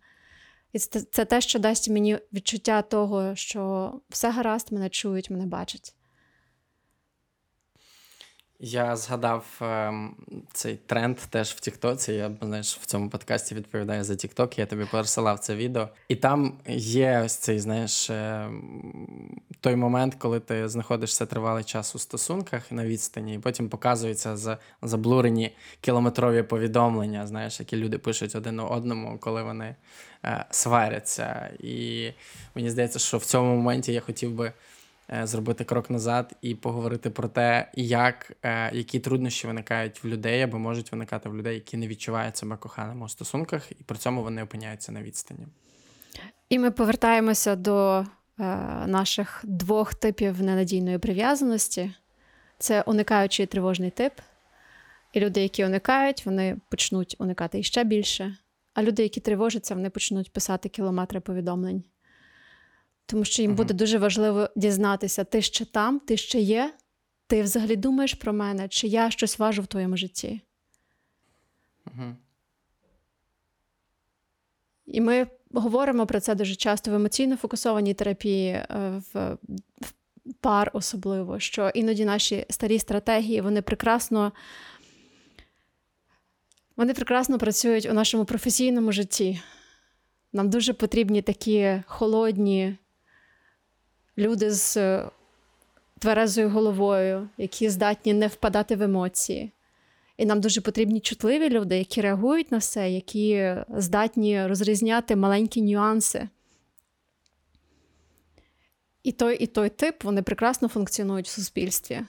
[SPEAKER 2] І це те, що дасть мені відчуття того, що все гаразд, мене чують, мене бачать.
[SPEAKER 1] Я згадав е, цей тренд теж в Тіктоці. Я знаєш, в цьому подкасті відповідаю за Тікток. Я тобі пересилав це відео. І там є ось цей, знаєш, е, той момент, коли ти знаходишся тривалий час у стосунках на відстані, і потім показуються за заблурені кілометрові повідомлення, знаєш, які люди пишуть один одному, коли вони е, сваряться. І мені здається, що в цьому моменті я хотів би. Е, зробити крок назад і поговорити про те, як, е, які труднощі виникають в людей або можуть виникати в людей, які не відчувають себе коханими у стосунках, і при цьому вони опиняються на відстані.
[SPEAKER 2] І ми повертаємося до е, наших двох типів ненадійної прив'язаності: це уникаючий тривожний тип. І люди, які уникають, вони почнуть уникати іще більше. А люди, які тривожаться, вони почнуть писати кілометри повідомлень. Тому що їм буде дуже важливо дізнатися, ти ще там, ти ще є, ти взагалі думаєш про мене, чи я щось важу в твоєму житті.
[SPEAKER 1] Угу.
[SPEAKER 2] І ми говоримо про це дуже часто в емоційно фокусованій терапії, е, в, в пар особливо, що іноді наші старі стратегії вони прекрасно, вони прекрасно працюють у нашому професійному житті. Нам дуже потрібні такі холодні люди з е, тверезою головою, які здатні не впадати в емоції. І нам дуже потрібні чутливі люди, які реагують на все, які здатні розрізняти маленькі нюанси. І той, і той тип вони прекрасно функціонують в суспільстві.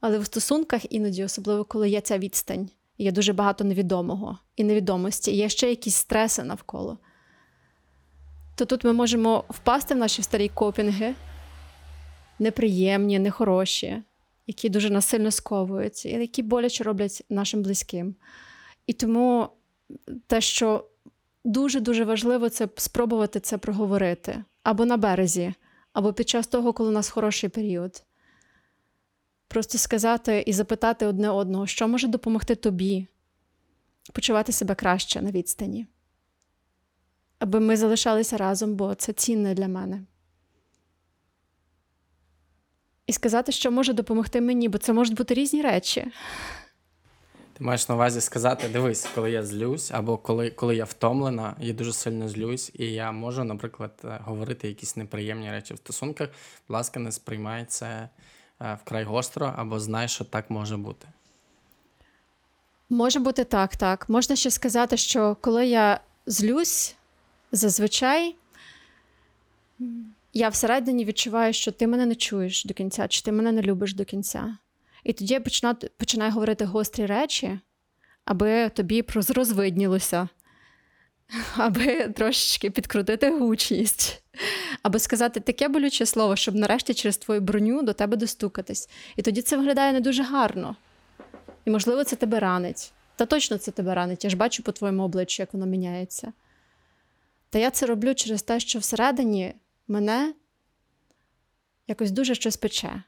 [SPEAKER 2] Але в стосунках іноді, особливо коли є ця відстань, є дуже багато невідомого і невідомості, є ще якісь стреси навколо. То тут ми можемо впасти в наші старі копінги, неприємні, нехороші, які дуже нас сильно сковують, і які боляче роблять нашим близьким. І тому те, що дуже-дуже важливо, це спробувати це проговорити або на березі, або під час того, коли у нас хороший період. Просто сказати і запитати одне одного, що може допомогти тобі почувати себе краще на відстані, аби ми залишалися разом, бо це цінне для мене. І сказати, що може допомогти мені, бо це можуть бути різні речі.
[SPEAKER 1] Ти маєш на увазі сказати: дивись, коли я злюсь, або коли, коли я втомлена, я дуже сильно злюсь, і я можу, наприклад, е, говорити якісь неприємні речі в стосунках. Будь ласка, не сприймай це е, вкрай гостро, або знай, що так може бути.
[SPEAKER 2] Може бути так, так. Можна ще сказати, що коли я злюсь, зазвичай я всередині відчуваю, що ти мене не чуєш до кінця, чи ти мене не любиш до кінця. І тоді я починаю, починаю говорити гострі речі, аби тобі розвиднілося, аби трошечки підкрутити гучність, аби сказати таке болюче слово, щоб нарешті через твою броню до тебе достукатись. І тоді це виглядає не дуже гарно. І, можливо, це тебе ранить. Та точно це тебе ранить. Я ж бачу по твоєму обличчю, як воно міняється. Та я це роблю через те, що всередині мене якось дуже щось пече.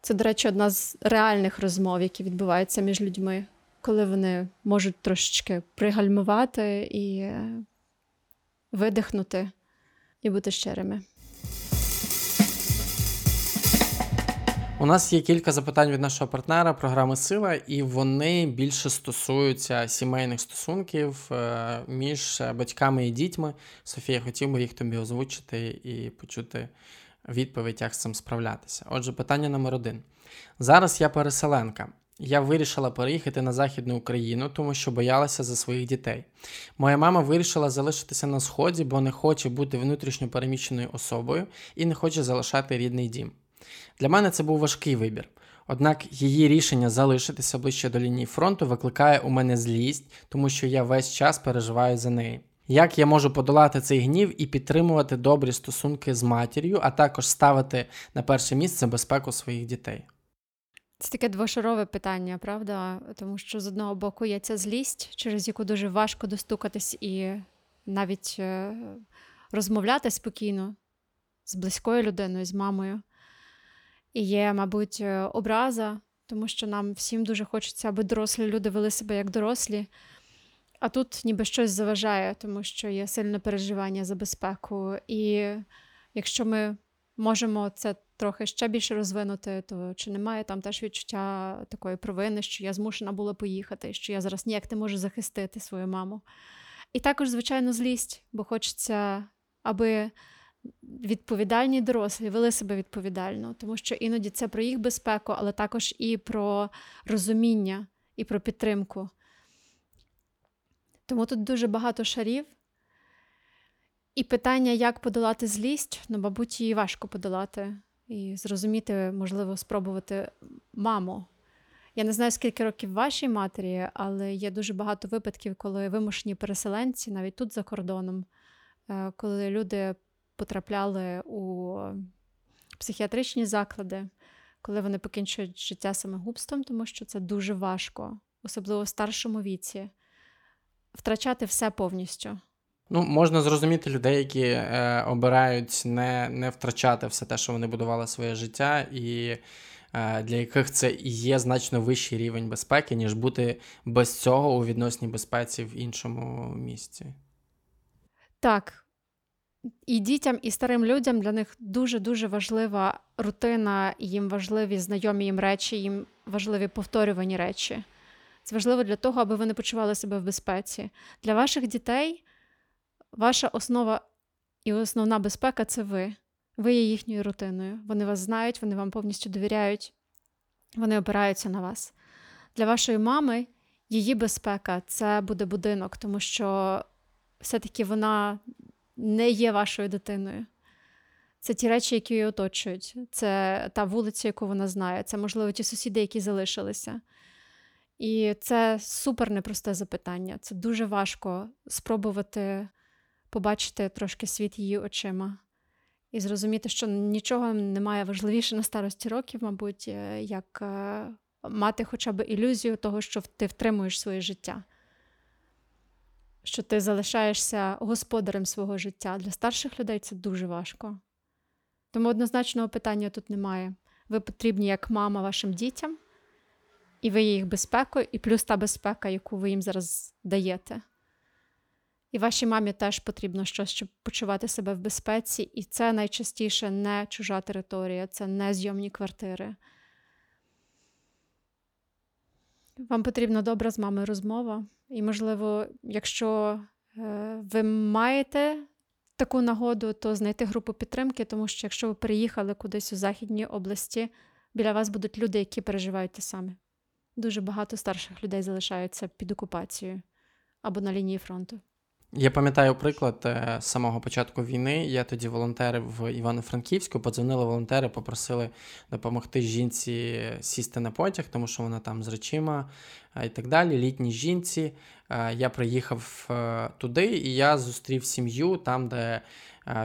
[SPEAKER 2] Це, до речі, одна з реальних розмов, які відбуваються між людьми, коли вони можуть трошечки пригальмувати і е, видихнути і бути щирими.
[SPEAKER 1] У нас є кілька запитань від нашого партнера програми Сила, і вони більше стосуються сімейних стосунків е, між батьками і дітьми. Софія, хотів би їх тобі озвучити і почути відповідь, як з цим справлятися. Отже, питання номер один. Зараз я переселенка. Я вирішила переїхати на Західну Україну, тому що боялася за своїх дітей. Моя мама вирішила залишитися на сході, бо не хоче бути внутрішньо переміщеною особою і не хоче залишати рідний дім. Для мене це був важкий вибір. Однак її рішення залишитися ближче до лінії фронту викликає у мене злість, тому що я весь час переживаю за неї. Як я можу подолати цей гнів і підтримувати добрі стосунки з матір'ю, а також ставити на перше місце безпеку своїх дітей?
[SPEAKER 2] Це таке двошарове питання, правда? Тому що з одного боку є ця злість, через яку дуже важко достукатись і навіть е, розмовляти спокійно з близькою людиною, з мамою. І є, мабуть, е, образа, тому що нам всім дуже хочеться, аби дорослі люди вели себе як дорослі. А тут ніби щось заважає, тому що є сильне переживання за безпеку. І якщо ми можемо це трохи ще більше розвинути, то чи немає там теж відчуття такої провини, що я змушена була поїхати, що я зараз ніяк не можу захистити свою маму. І також, звичайно, злість, бо хочеться, аби відповідальні дорослі вели себе відповідально, тому що іноді це про їх безпеку, але також і про розуміння, і про підтримку. Тому тут дуже багато шарів. І питання, як подолати злість, ну, мабуть, її важко подолати. І зрозуміти, можливо, спробувати маму. Я не знаю, скільки років вашій матері, але є дуже багато випадків, коли вимушені переселенці, навіть тут за кордоном, е, коли люди потрапляли у психіатричні заклади, коли вони покінчують життя самогубством, тому що це дуже важко особливо в старшому віці, втрачати все повністю.
[SPEAKER 1] Ну, можна зрозуміти людей, які е, обирають не не втрачати все те, що вони будували своє життя, і е, для яких це і є значно вищий рівень безпеки, ніж бути без цього у відносній безпеці в іншому місці.
[SPEAKER 2] Так. І дітям, і старим людям для них дуже-дуже важлива рутина, їм важливі знайомі їм речі, їм важливі повторювані речі. Це важливо для того, аби вони почували себе в безпеці. Для ваших дітей ваша основа і основна безпека це ви. Ви є їхньою рутиною. Вони вас знають, вони вам повністю довіряють, вони опираються на вас. Для вашої мами її безпека це буде будинок, тому що все-таки вона не є вашою дитиною. Це ті речі, які її оточують. Це та вулиця, яку вона знає, це, можливо, ті сусіди, які залишилися. І це супер непросте запитання. Це дуже важко спробувати побачити трошки світ її очима і зрозуміти, що нічого немає важливіше на старості років, мабуть, е, як е, мати хоча б ілюзію того, що ти втримуєш своє життя, що ти залишаєшся господарем свого життя. Для старших людей це дуже важко. Тому однозначного питання тут немає. Ви потрібні як мама вашим дітям, і ви є їх безпекою, і плюс та безпека, яку ви їм зараз даєте. І вашій мамі теж потрібно щось, щоб почувати себе в безпеці, і це найчастіше не чужа територія, це не зйомні квартири. Вам потрібна добра з мамою розмова. І, можливо, якщо е, ви маєте таку нагоду, то знайти групу підтримки, тому що якщо ви переїхали кудись у Західній області, біля вас будуть люди, які переживають те саме. Дуже багато старших людей залишаються під окупацією або на лінії фронту.
[SPEAKER 1] Я пам'ятаю приклад е, з самого початку війни. Я тоді волонтерив в Івано-Франківську, подзвонили волонтери, попросили допомогти жінці сісти на потяг, тому що вона там з речима е, і так далі. Літній жінці. Е, я приїхав туди, і я зустрів сім'ю там, де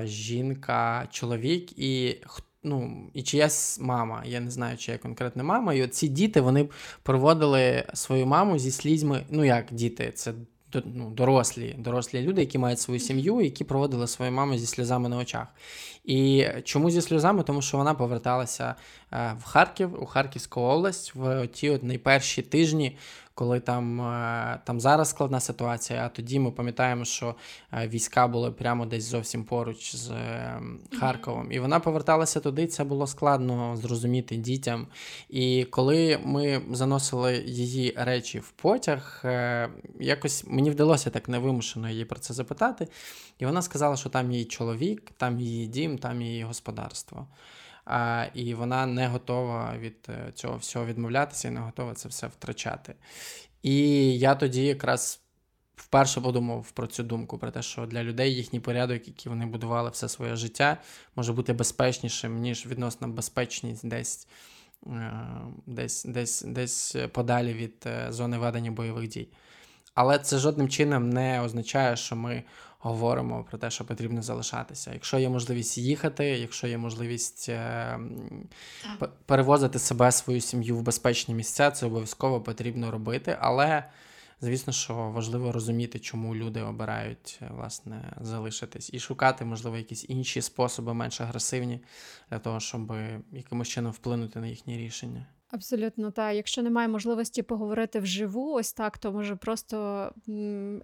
[SPEAKER 1] жінка, чоловік і ну, і чиясь мама. Я не знаю, чия конкретна мама. І от ці діти вони проводили свою маму зі слізьми. Ну як діти, це ну, дорослі дорослі люди, які мають свою сім'ю, які проводили свою маму зі сльозами на очах. І чому зі сльозами? Тому що вона поверталася е, в Харків, у Харківську область в ті от найперші тижні, коли там е, там зараз складна ситуація. А тоді ми пам'ятаємо, що е, війська були прямо десь зовсім поруч з Харковом. І вона поверталася туди. Це було складно зрозуміти дітям. І коли ми заносили її речі в потяг, якось мені вдалося так невимушено її про це запитати. І вона сказала, що там її чоловік, там її дім, там її господарство. І вона не готова від е, цього всього відмовлятися і не готова це все втрачати. І я тоді якраз вперше подумав про цю думку, про те, що для людей їхній порядок, який вони будували все своє життя, може бути безпечнішим, ніж відносно безпечність десь. Е, десь десь, десь подалі від е, зони ведення бойових дій. Але це жодним чином не означає, що ми говоримо про те, що потрібно залишатися. Якщо є можливість їхати, якщо є можливість е, перевозити себе, свою сім'ю в безпечні місця, це обов'язково потрібно робити. Але звісно, що важливо розуміти, чому люди обирають власне залишитись, і шукати, можливо, якісь інші способи, менш агресивні, для того, щоб якимось чином вплинути на їхні рішення.
[SPEAKER 2] Абсолютно так. Якщо немає можливості поговорити вживу, ось так, то може просто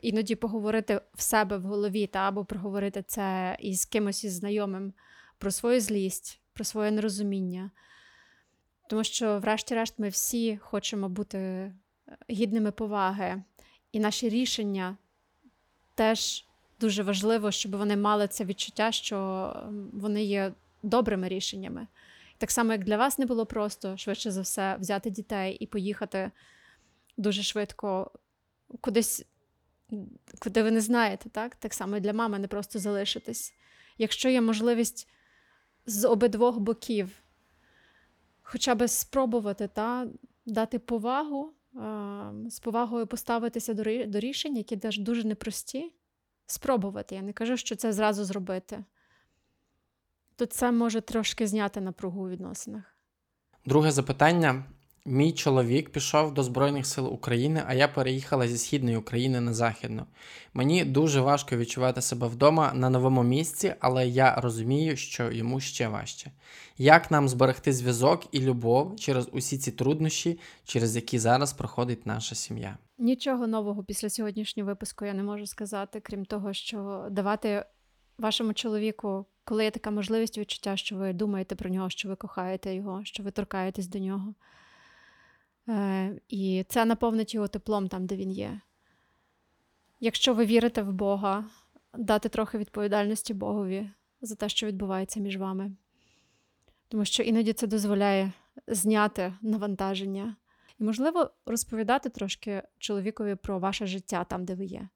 [SPEAKER 2] іноді поговорити в себе в голові, та або проговорити це із кимось із знайомим про свою злість, про своє нерозуміння. Тому що, врешті-решт, ми всі хочемо бути е, гідними поваги, і наші рішення теж дуже важливо, щоб вони мали це відчуття, що вони є добрими рішеннями. Так само, як для вас не було просто швидше за все взяти дітей і поїхати дуже швидко кудись, куди ви не знаєте, так? Так само і для мами не просто залишитись. Якщо є можливість з обидвох боків, хоча б спробувати та, дати повагу, з повагою поставитися до рішень, які дуже непрості, спробувати. Я не кажу, що це зразу зробити то це може трошки зняти напругу у відносинах.
[SPEAKER 1] Друге запитання: Мій чоловік пішов до Збройних сил України, а я переїхала зі східної України на західну. Мені дуже важко відчувати себе вдома на новому місці, але я розумію, що йому ще важче. Як нам зберегти зв'язок і любов через усі ці труднощі, через які зараз проходить наша сім'я?
[SPEAKER 2] Нічого нового після сьогоднішнього випуску я не можу сказати, крім того, що давати вашому чоловіку, коли є така можливість відчуття, що ви думаєте про нього, що ви кохаєте його, що ви торкаєтесь до нього. Е, І це наповнить його теплом там, де він є. Якщо ви вірите в Бога, дати трохи відповідальності Богові за те, що відбувається між вами. Тому що іноді це дозволяє зняти навантаження. І, можливо, розповідати трошки чоловікові про ваше життя там, де ви є,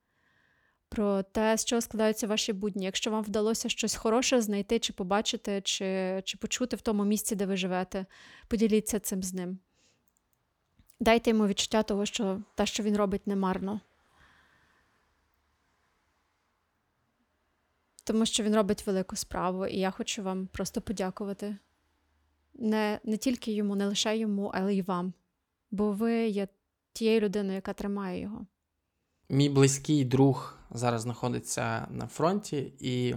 [SPEAKER 2] про те, з чого складаються ваші будні. Якщо вам вдалося щось хороше знайти, чи побачити, чи, чи почути в тому місці, де ви живете, поділіться цим з ним. Дайте йому відчуття того, що те, що він робить, не марно. Тому що він робить велику справу, і я хочу вам просто подякувати. Не, не тільки йому, не лише йому, але й вам. Бо ви є тією людиною, яка тримає його.
[SPEAKER 1] Мій близький друг зараз знаходиться на фронті, і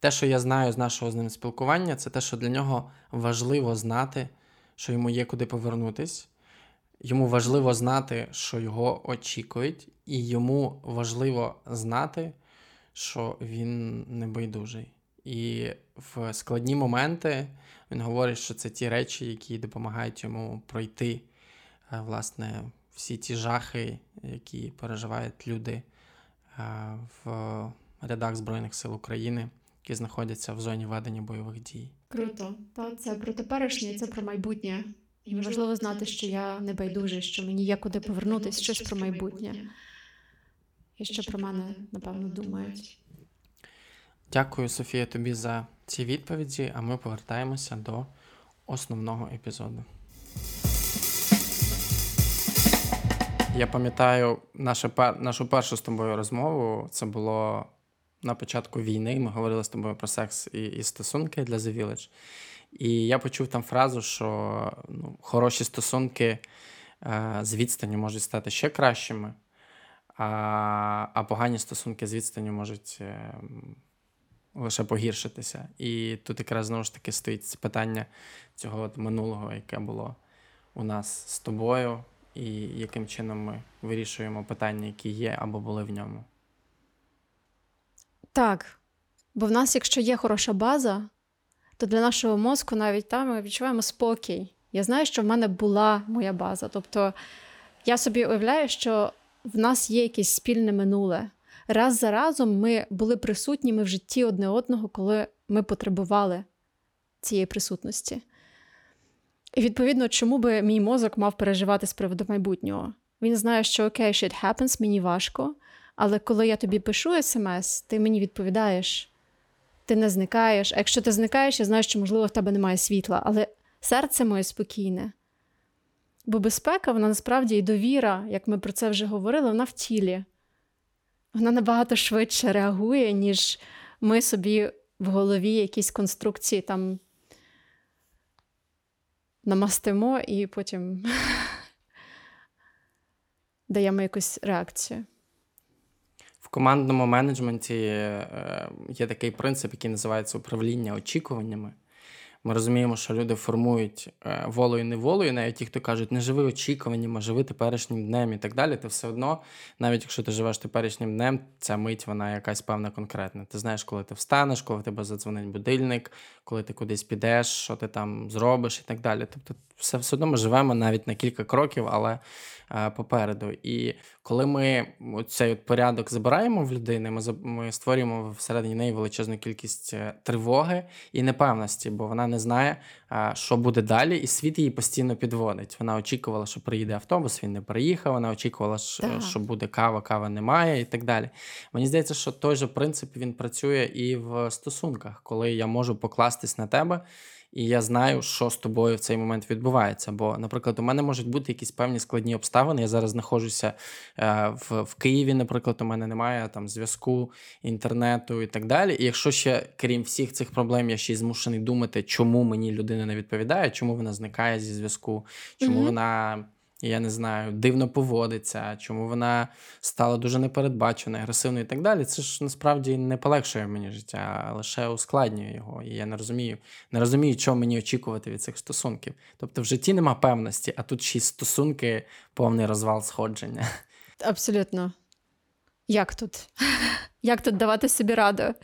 [SPEAKER 1] те, що я знаю з нашого з ним спілкування, це те, що для нього важливо знати, що йому є куди повернутись. Йому важливо знати, що його очікують, і йому важливо знати, що він не байдужий. І в складні моменти він говорить, що це ті речі, які допомагають йому пройти е, власне всі ті жахи, які переживають люди в рядах Збройних сил України, які знаходяться в зоні ведення бойових дій.
[SPEAKER 2] Круто. Та це про теперішнє, це про майбутнє. І важливо знати, що я не байдужий, що мені є куди повернутися, щось про майбутнє. І що про мене, напевно, думають.
[SPEAKER 1] Дякую, Софія, тобі за ці відповіді, а ми повертаємося до основного епізоду. Я пам'ятаю нашу, пер... нашу першу з тобою розмову. Це було на початку війни. Ми говорили з тобою про секс і, і стосунки для The Village. І я почув там фразу, що ну, хороші стосунки е, з відстані можуть стати ще кращими, а, а погані стосунки з відстані можуть. Е, лише погіршитися. І тут якраз знову ж таки стоїть питання цього от минулого, яке було у нас з тобою, і яким чином ми вирішуємо питання, які є або були в ньому.
[SPEAKER 2] Так. Бо в нас, якщо є хороша база, то для нашого мозку навіть там ми відчуваємо спокій. Я знаю, що в мене була моя база. Тобто я собі уявляю, що в нас є якесь спільне минуле раз за разом ми були присутніми в житті одне одного, коли ми потребували цієї присутності. І відповідно, чому би мій мозок мав переживати з приводу майбутнього? Він знає, що окей, shit happens, мені важко, але коли я тобі пишу смс, ти мені відповідаєш, ти не зникаєш. А якщо ти зникаєш, я знаю, що, можливо, в тебе немає світла, але серце моє спокійне. Бо безпека, вона насправді і довіра, як ми про це вже говорили, вона в тілі вона набагато швидше реагує, ніж ми собі в голові якісь конструкції там намастимо і потім даємо якусь реакцію.
[SPEAKER 1] В командному менеджменті е, є такий принцип, який називається управління очікуваннями. Ми розуміємо, що люди формують е, волею неволею, навіть ті, хто кажуть, не живи очікуваннями, живи теперішнім днем і так далі. Ти все одно, навіть якщо ти живеш теперішнім днем, ця мить вона якась певна конкретна. Ти знаєш, коли ти встанеш, коли тебе задзвонить будильник, коли ти кудись підеш, що ти там зробиш і так далі. Тобто, все все одно ми живемо навіть на кілька кроків, але попереду. І коли ми цей от порядок забираємо в людини, ми ми створюємо всередині неї величезну кількість е, тривоги і непевності, бо вона не знає, е, що буде далі, і світ її постійно підводить. Вона очікувала, що приїде автобус, він не приїхав. Вона очікувала, що, що буде кава, кава немає, і так далі. Мені здається, що той же принцип він працює і в стосунках, коли я можу покластись на тебе і я знаю, що з тобою в цей момент відбувається. Бо, наприклад, у мене можуть бути якісь певні складні обставини. Я зараз знаходжуся е, в, в Києві, наприклад, у мене немає там зв'язку, інтернету і так далі. І якщо ще, крім всіх цих проблем, я ще й змушений думати, чому мені людина не відповідає, чому вона зникає зі зв'язку, чому
[SPEAKER 2] Мгм.
[SPEAKER 1] вона. Я не знаю, дивно поводиться, чому вона стала дуже непередбаченою, агресивною і так далі. Це ж насправді не полегшує мені життя, а лише ускладнює його. І я не розумію, не розумію, чого мені очікувати від цих стосунків. Тобто в житті нема певності, а тут й стосунки, повний розвал сходження.
[SPEAKER 2] Абсолютно. Як тут? Як тут давати собі раду?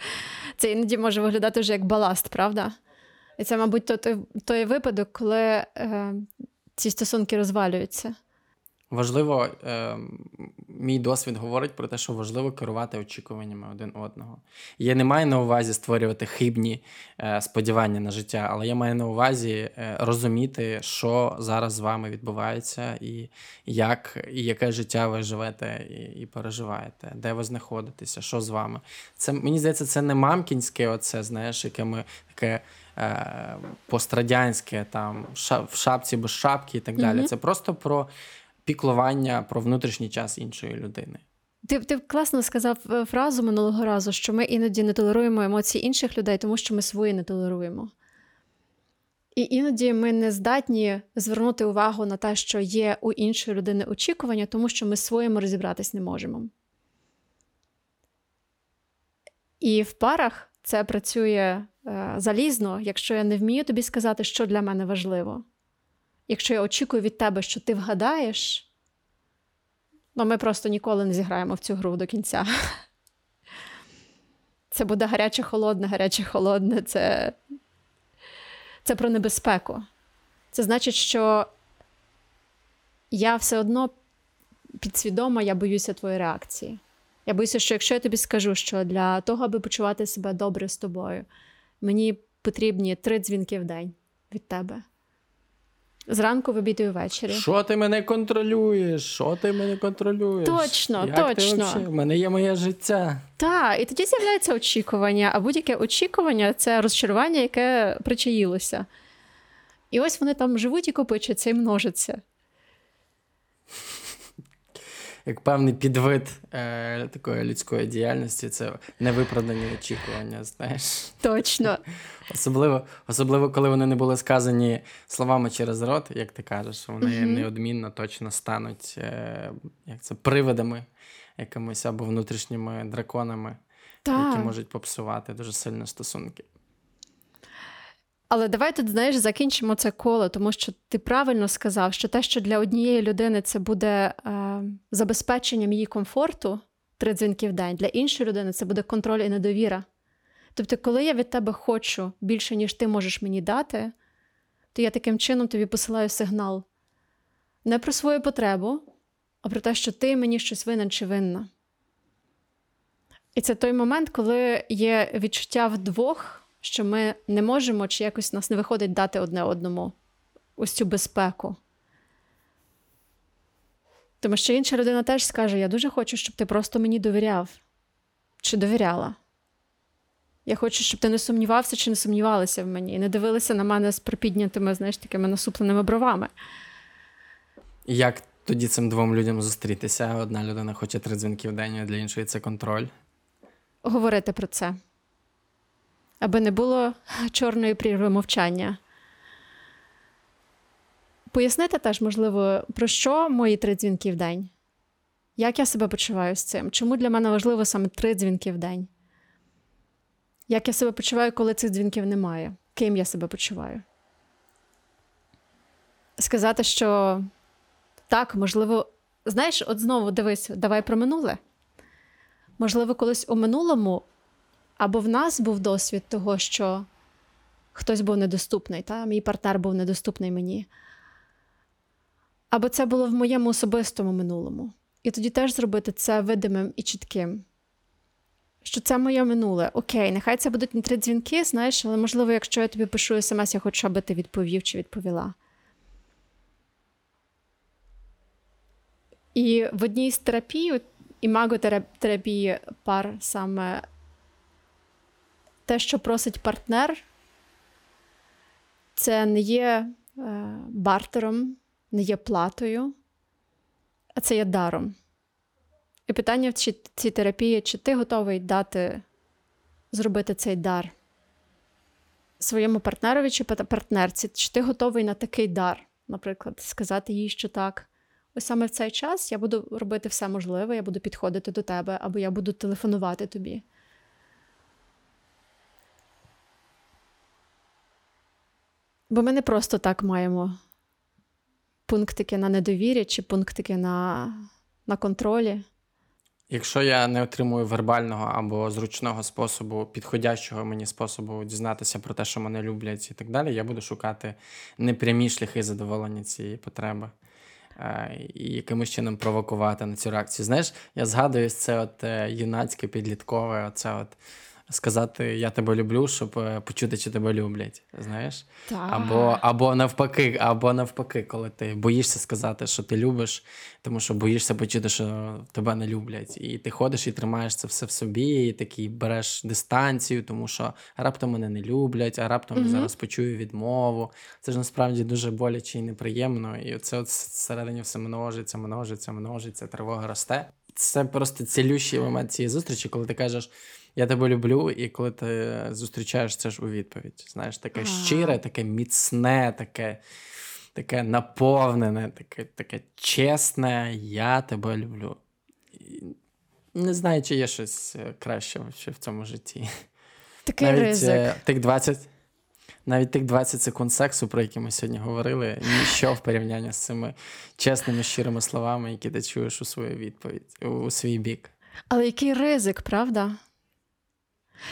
[SPEAKER 2] Це іноді може виглядати вже як баласт, правда? І це, мабуть, той, той випадок, коли е, ці стосунки розвалюються.
[SPEAKER 1] Важливо, е, мій досвід говорить про те, що важливо керувати очікуваннями один одного. Я не маю на увазі створювати хибні е, сподівання на життя, але я маю на увазі е, розуміти, що зараз з вами відбувається, і як і яке життя ви живете і, і переживаєте, де ви знаходитеся, що з вами. Це мені здається, це не мамкінське, оце знаєш, яке ми таке. Е, Пострадянське, там ша- в шапці без шапки і так далі.
[SPEAKER 2] Мгм.
[SPEAKER 1] Це просто про піклування про внутрішній час іншої людини.
[SPEAKER 2] Ти, ти класно сказав е, фразу минулого разу, що ми іноді не толеруємо емоції інших людей, тому що ми свої не толеруємо. І іноді ми не здатні звернути увагу на те, що є у іншої людини очікування, тому що ми своїми розібратись не можемо. І в парах це працює залізно, якщо я не вмію тобі сказати, що для мене важливо. Якщо я очікую від тебе, що ти вгадаєш, Ну, ми просто ніколи не зіграємо в цю гру до кінця. Це буде гаряче холодне, гаряче холодне. Це, це про небезпеку. Це значить, що я все одно підсвідомо я боюся твоєї реакції. Я боюся, що якщо я тобі скажу, що для того, аби почувати себе добре з тобою, мені потрібні три дзвінки в день від тебе. Зранку в обід і ввечері.
[SPEAKER 1] Що ти мене контролюєш? Що ти мене контролюєш?
[SPEAKER 2] Точно,
[SPEAKER 1] Як
[SPEAKER 2] точно.
[SPEAKER 1] У мене є моє життя.
[SPEAKER 2] Так, і тоді з'являється очікування, а будь-яке очікування це розчарування, яке причаїлося. І ось вони там живуть і копичаться, і множаться.
[SPEAKER 1] Як певний підвид е, такої людської діяльності, це невиправдані очікування, знаєш.
[SPEAKER 2] Точно.
[SPEAKER 1] Особливо, особливо, коли вони не були сказані словами через рот, як ти кажеш, вони
[SPEAKER 2] Мгм.
[SPEAKER 1] неодмінно точно стануть е, як це, привидами якимось або внутрішніми драконами, які можуть попсувати дуже сильно стосунки.
[SPEAKER 2] Але давай тут, знаєш, закінчимо це коло, тому що ти правильно сказав, що те, що для однієї людини це буде е, забезпеченням її комфорту, три дзвінки в день, для іншої людини це буде контроль і недовіра. Тобто, коли я від тебе хочу більше, ніж ти можеш мені дати, то я таким чином тобі посилаю сигнал не про свою потребу, а про те, що ти мені щось винен чи винна. І це той момент, коли є відчуття вдвох, що ми не можемо, чи якось нас не виходить дати одне одному ось цю безпеку. Тому що інша людина теж скаже: Я дуже хочу, щоб ти просто мені довіряв чи довіряла. Я хочу, щоб ти не сумнівався чи не сумнівалася в мені, і не дивилися на мене з припіднятими, знаєш, такими насупленими бровами.
[SPEAKER 1] Як тоді цим двом людям зустрітися? Одна людина хоче три дзвінки в день, а для іншої це контроль.
[SPEAKER 2] Говорити про це, аби не було чорної прірви мовчання. Пояснити теж, можливо, про що мої три дзвінки в день? Як я себе почуваю з цим? Чому для мене важливо саме три дзвінки в день? Як я себе почуваю, коли цих дзвінків немає? Ким я себе почуваю? Сказати, що так, можливо, знаєш, от знову дивись, давай про минуле. Можливо, колись у минулому або в нас був досвід того, що хтось був недоступний, та? мій партнер був недоступний мені. Або це було в моєму особистому минулому. І тоді теж зробити це видимим і чітким. Що це моє минуле. Окей, нехай це будуть не три дзвінки, знаєш, але можливо, якщо я тобі пишу смс, я хочу, аби ти відповів чи відповіла. І в одній з терапій, імаготерапії пар саме те, що просить партнер, це не є е, бартером, не є платою, а це є даром. І питання в цій, терапії, чи ти готовий дати, зробити цей дар своєму партнерові чи партнерці, чи ти готовий на такий дар, наприклад, сказати їй, що так. Ось саме в цей час я буду робити все можливе, я буду підходити до тебе, або я буду телефонувати тобі. Бо ми не просто так маємо пунктики на недовірі чи пунктики на, на контролі.
[SPEAKER 1] Якщо я не отримую вербального або зручного способу, підходящого мені способу дізнатися про те, що мене люблять і так далі, я буду шукати непрямі шляхи задоволення цієї потреби. е, І якимось чином провокувати на цю реакцію. Знаєш, я згадую це от е, юнацьке, підліткове, оце от сказати Я тебе люблю, щоб е, почути, чи тебе люблять. Знаєш?
[SPEAKER 2] Так.
[SPEAKER 1] Або, або навпаки, або навпаки, коли ти боїшся сказати, що ти любиш, тому що боїшся почути, що тебе не люблять. І ти ходиш і тримаєш це все в собі, і такий береш дистанцію, тому що раптом мене не люблять, а раптом я зараз почую відмову. Це ж насправді дуже боляче і неприємно. І це от всередині все множиться, множиться, множиться, тривога росте. Це просто цілющий момент цієї зустрічі, коли ти кажеш. Я тебе люблю, і коли ти зустрічаєш це ж у відповідь. Знаєш, таке
[SPEAKER 2] А.
[SPEAKER 1] щире, таке міцне, таке, таке наповнене, таке, таке чесне, я тебе люблю. І Не знаю, чи є щось е, краще ще в цьому житті.
[SPEAKER 2] Такий
[SPEAKER 1] навіть
[SPEAKER 2] ризик.
[SPEAKER 1] е, тих 20, навіть тих 20 секунд сексу, про які ми сьогодні говорили, ніщо в порівнянні з цими чесними, щирими словами, які ти чуєш у свою відповідь, у, у свій бік.
[SPEAKER 2] Але який ризик, правда?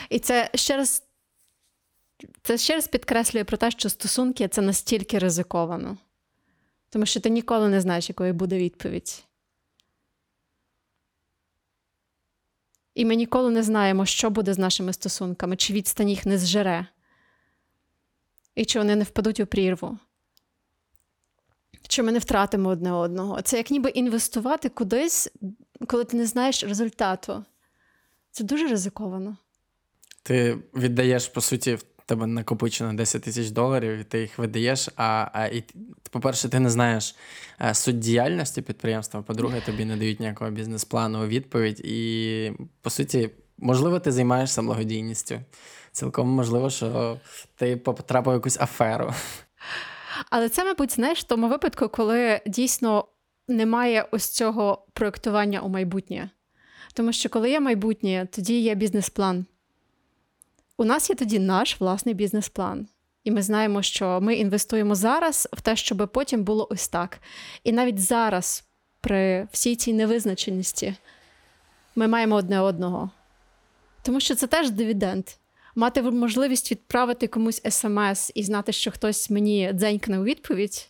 [SPEAKER 2] І це ще раз, це ще раз підкреслює про те, що стосунки це настільки ризиковано. Тому що ти ніколи не знаєш, якою буде відповідь. І ми ніколи не знаємо, що буде з нашими стосунками, чи відстань їх не зжере, і чи вони не впадуть у прірву. Чи ми не втратимо одне одного. Це як ніби інвестувати кудись, коли ти не знаєш результату. Це дуже ризиковано.
[SPEAKER 1] Ти віддаєш, по суті, в тебе накопичено 10 тисяч доларів, і ти їх видаєш. А, а і, по-перше, ти не знаєш е, суть діяльності підприємства. По-друге, тобі не дають ніякого бізнес-плану у відповідь. І, по суті, можливо, ти займаєшся благодійністю. Цілком можливо, що ти потрапив в якусь аферу.
[SPEAKER 2] Але це, мабуть, знаєш, в тому випадку, коли дійсно немає ось цього проєктування у майбутнє. Тому що коли є майбутнє, тоді є бізнес-план. У нас є тоді наш власний бізнес-план. І ми знаємо, що ми інвестуємо зараз в те, щоб потім було ось так. І навіть зараз, при всій цій невизначеності, ми маємо одне одного. Тому що це теж дивіденд. Мати можливість відправити комусь смс і знати, що хтось мені дзенькне у відповідь.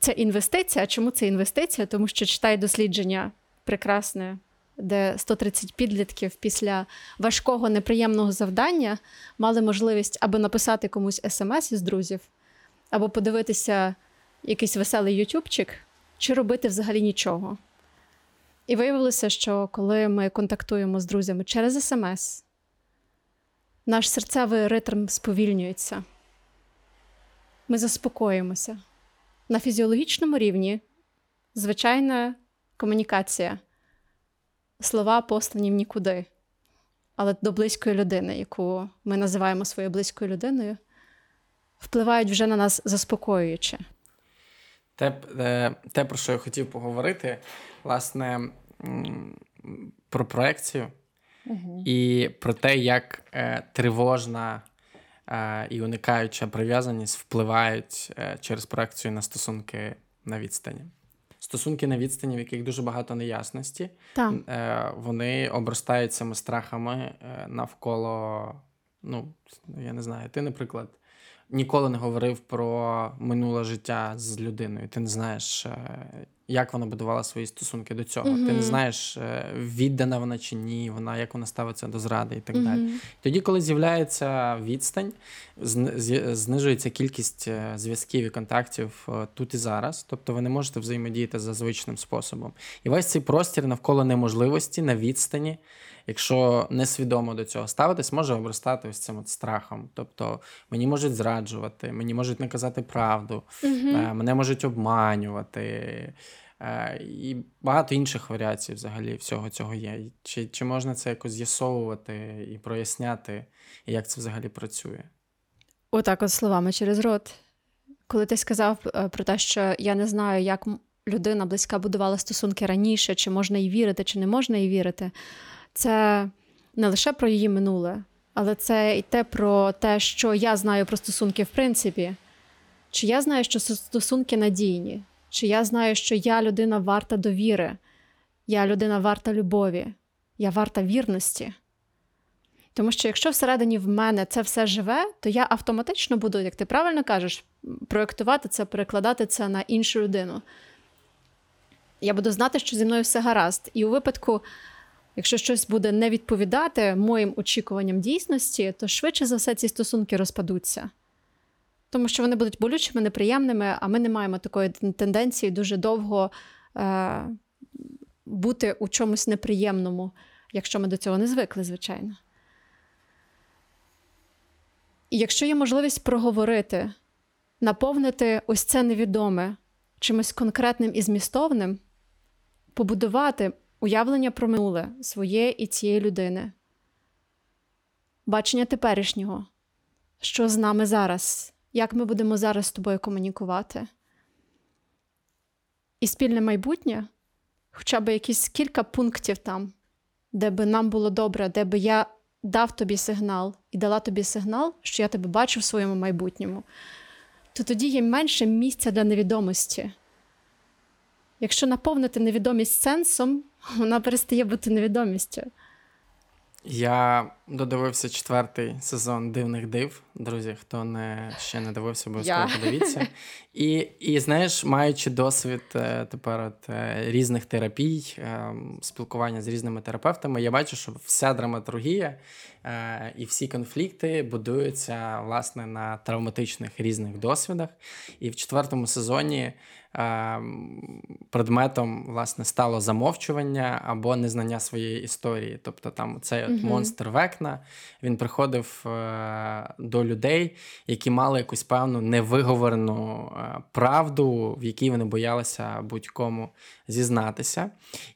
[SPEAKER 2] Це інвестиція. Чому це інвестиція? Тому що читай дослідження прекрасне, де 130 підлітків після важкого неприємного завдання мали можливість або написати комусь смс із друзів, або подивитися якийсь веселий ютубчик, чи робити взагалі нічого. І виявилося, що коли ми контактуємо з друзями через смс, наш серцевий ритм сповільнюється. Ми заспокоїмося. На фізіологічному рівні звичайна комунікація. Слова послані в нікуди. Але до близької людини, яку ми називаємо своєю близькою людиною, впливають вже на нас заспокоюючи.
[SPEAKER 1] Те, е, те, про що я хотів поговорити, власне, про проекцію і про те, як е, тривожна е, і уникаюча прив'язаність впливають е, через проекцію на стосунки на відстані. Стосунки на відстані, в яких дуже багато неясності,
[SPEAKER 2] Так.
[SPEAKER 1] е, вони обростають цими страхами е, навколо. Ну, я не знаю, ти, наприклад, ніколи не говорив про минуле життя з людиною. Ти не знаєш, е, як вона будувала свої стосунки до цього. Ти не знаєш, е, віддана вона чи ні, вона як вона ставиться до зради і так далі. Тоді, коли з'являється відстань, знижується кількість е, зв'язків і контактів тут і зараз, тобто ви не можете взаємодіяти за звичним способом. І весь цей простір навколо неможливості на відстані, якщо несвідомо до цього ставитись, може обростати ось цим от страхом. Тобто мені можуть зраджувати, мені можуть не казати правду, е, мене можуть обманювати. е, І багато інших варіацій взагалі всього цього є. Чи, чи можна це якось з'ясовувати і проясняти, і як це взагалі працює?
[SPEAKER 2] Отак, от словами через рот. Коли ти сказав е, про те, що я не знаю, як людина близька будувала стосунки раніше, чи можна їй вірити, чи не можна їй вірити, це не лише про її минуле, але це і те про те, що я знаю про стосунки в принципі. Чи я знаю, що стосунки надійні, чи я знаю, що я людина варта довіри, я людина варта любові, я варта вірності. Тому що якщо всередині в мене це все живе, то я автоматично буду, як ти правильно кажеш, проєктувати це, перекладати це на іншу людину. Я буду знати, що зі мною все гаразд. І у випадку, якщо щось буде не відповідати моїм очікуванням дійсності, то швидше за все ці стосунки розпадуться. Тому що вони будуть болючими, неприємними, а ми не маємо такої тенденції дуже довго е- бути у чомусь неприємному, якщо ми до цього не звикли, звичайно. І якщо є можливість проговорити, наповнити ось це невідоме чимось конкретним і змістовним, побудувати уявлення про минуле своє і цієї людини, бачення теперішнього, що з нами зараз, як ми будемо зараз з тобою комунікувати. І спільне майбутнє, хоча б якісь кілька пунктів там, де би нам було добре, де би я дав тобі сигнал і дала тобі сигнал, що я тебе бачу в своєму майбутньому, то тоді є менше місця для невідомості. Якщо наповнити невідомість сенсом, вона перестає бути невідомістю.
[SPEAKER 1] Я додивився четвертий сезон дивних див. Друзі, хто не ще не дивився, обов'язково
[SPEAKER 2] Я.
[SPEAKER 1] подивіться. І, і знаєш, маючи досвід е, тепер от, е, різних терапій, е, спілкування з різними терапевтами, я бачу, що вся драматургія і всі конфлікти будуються власне на травматичних різних досвідах. І в четвертому сезоні. Предметом власне стало замовчування або незнання своєї історії. Тобто там цей
[SPEAKER 2] Мгм.
[SPEAKER 1] монстр Векна він приходив е, до людей, які мали якусь певну невиговорену е, правду, в якій вони боялися будь-кому зізнатися.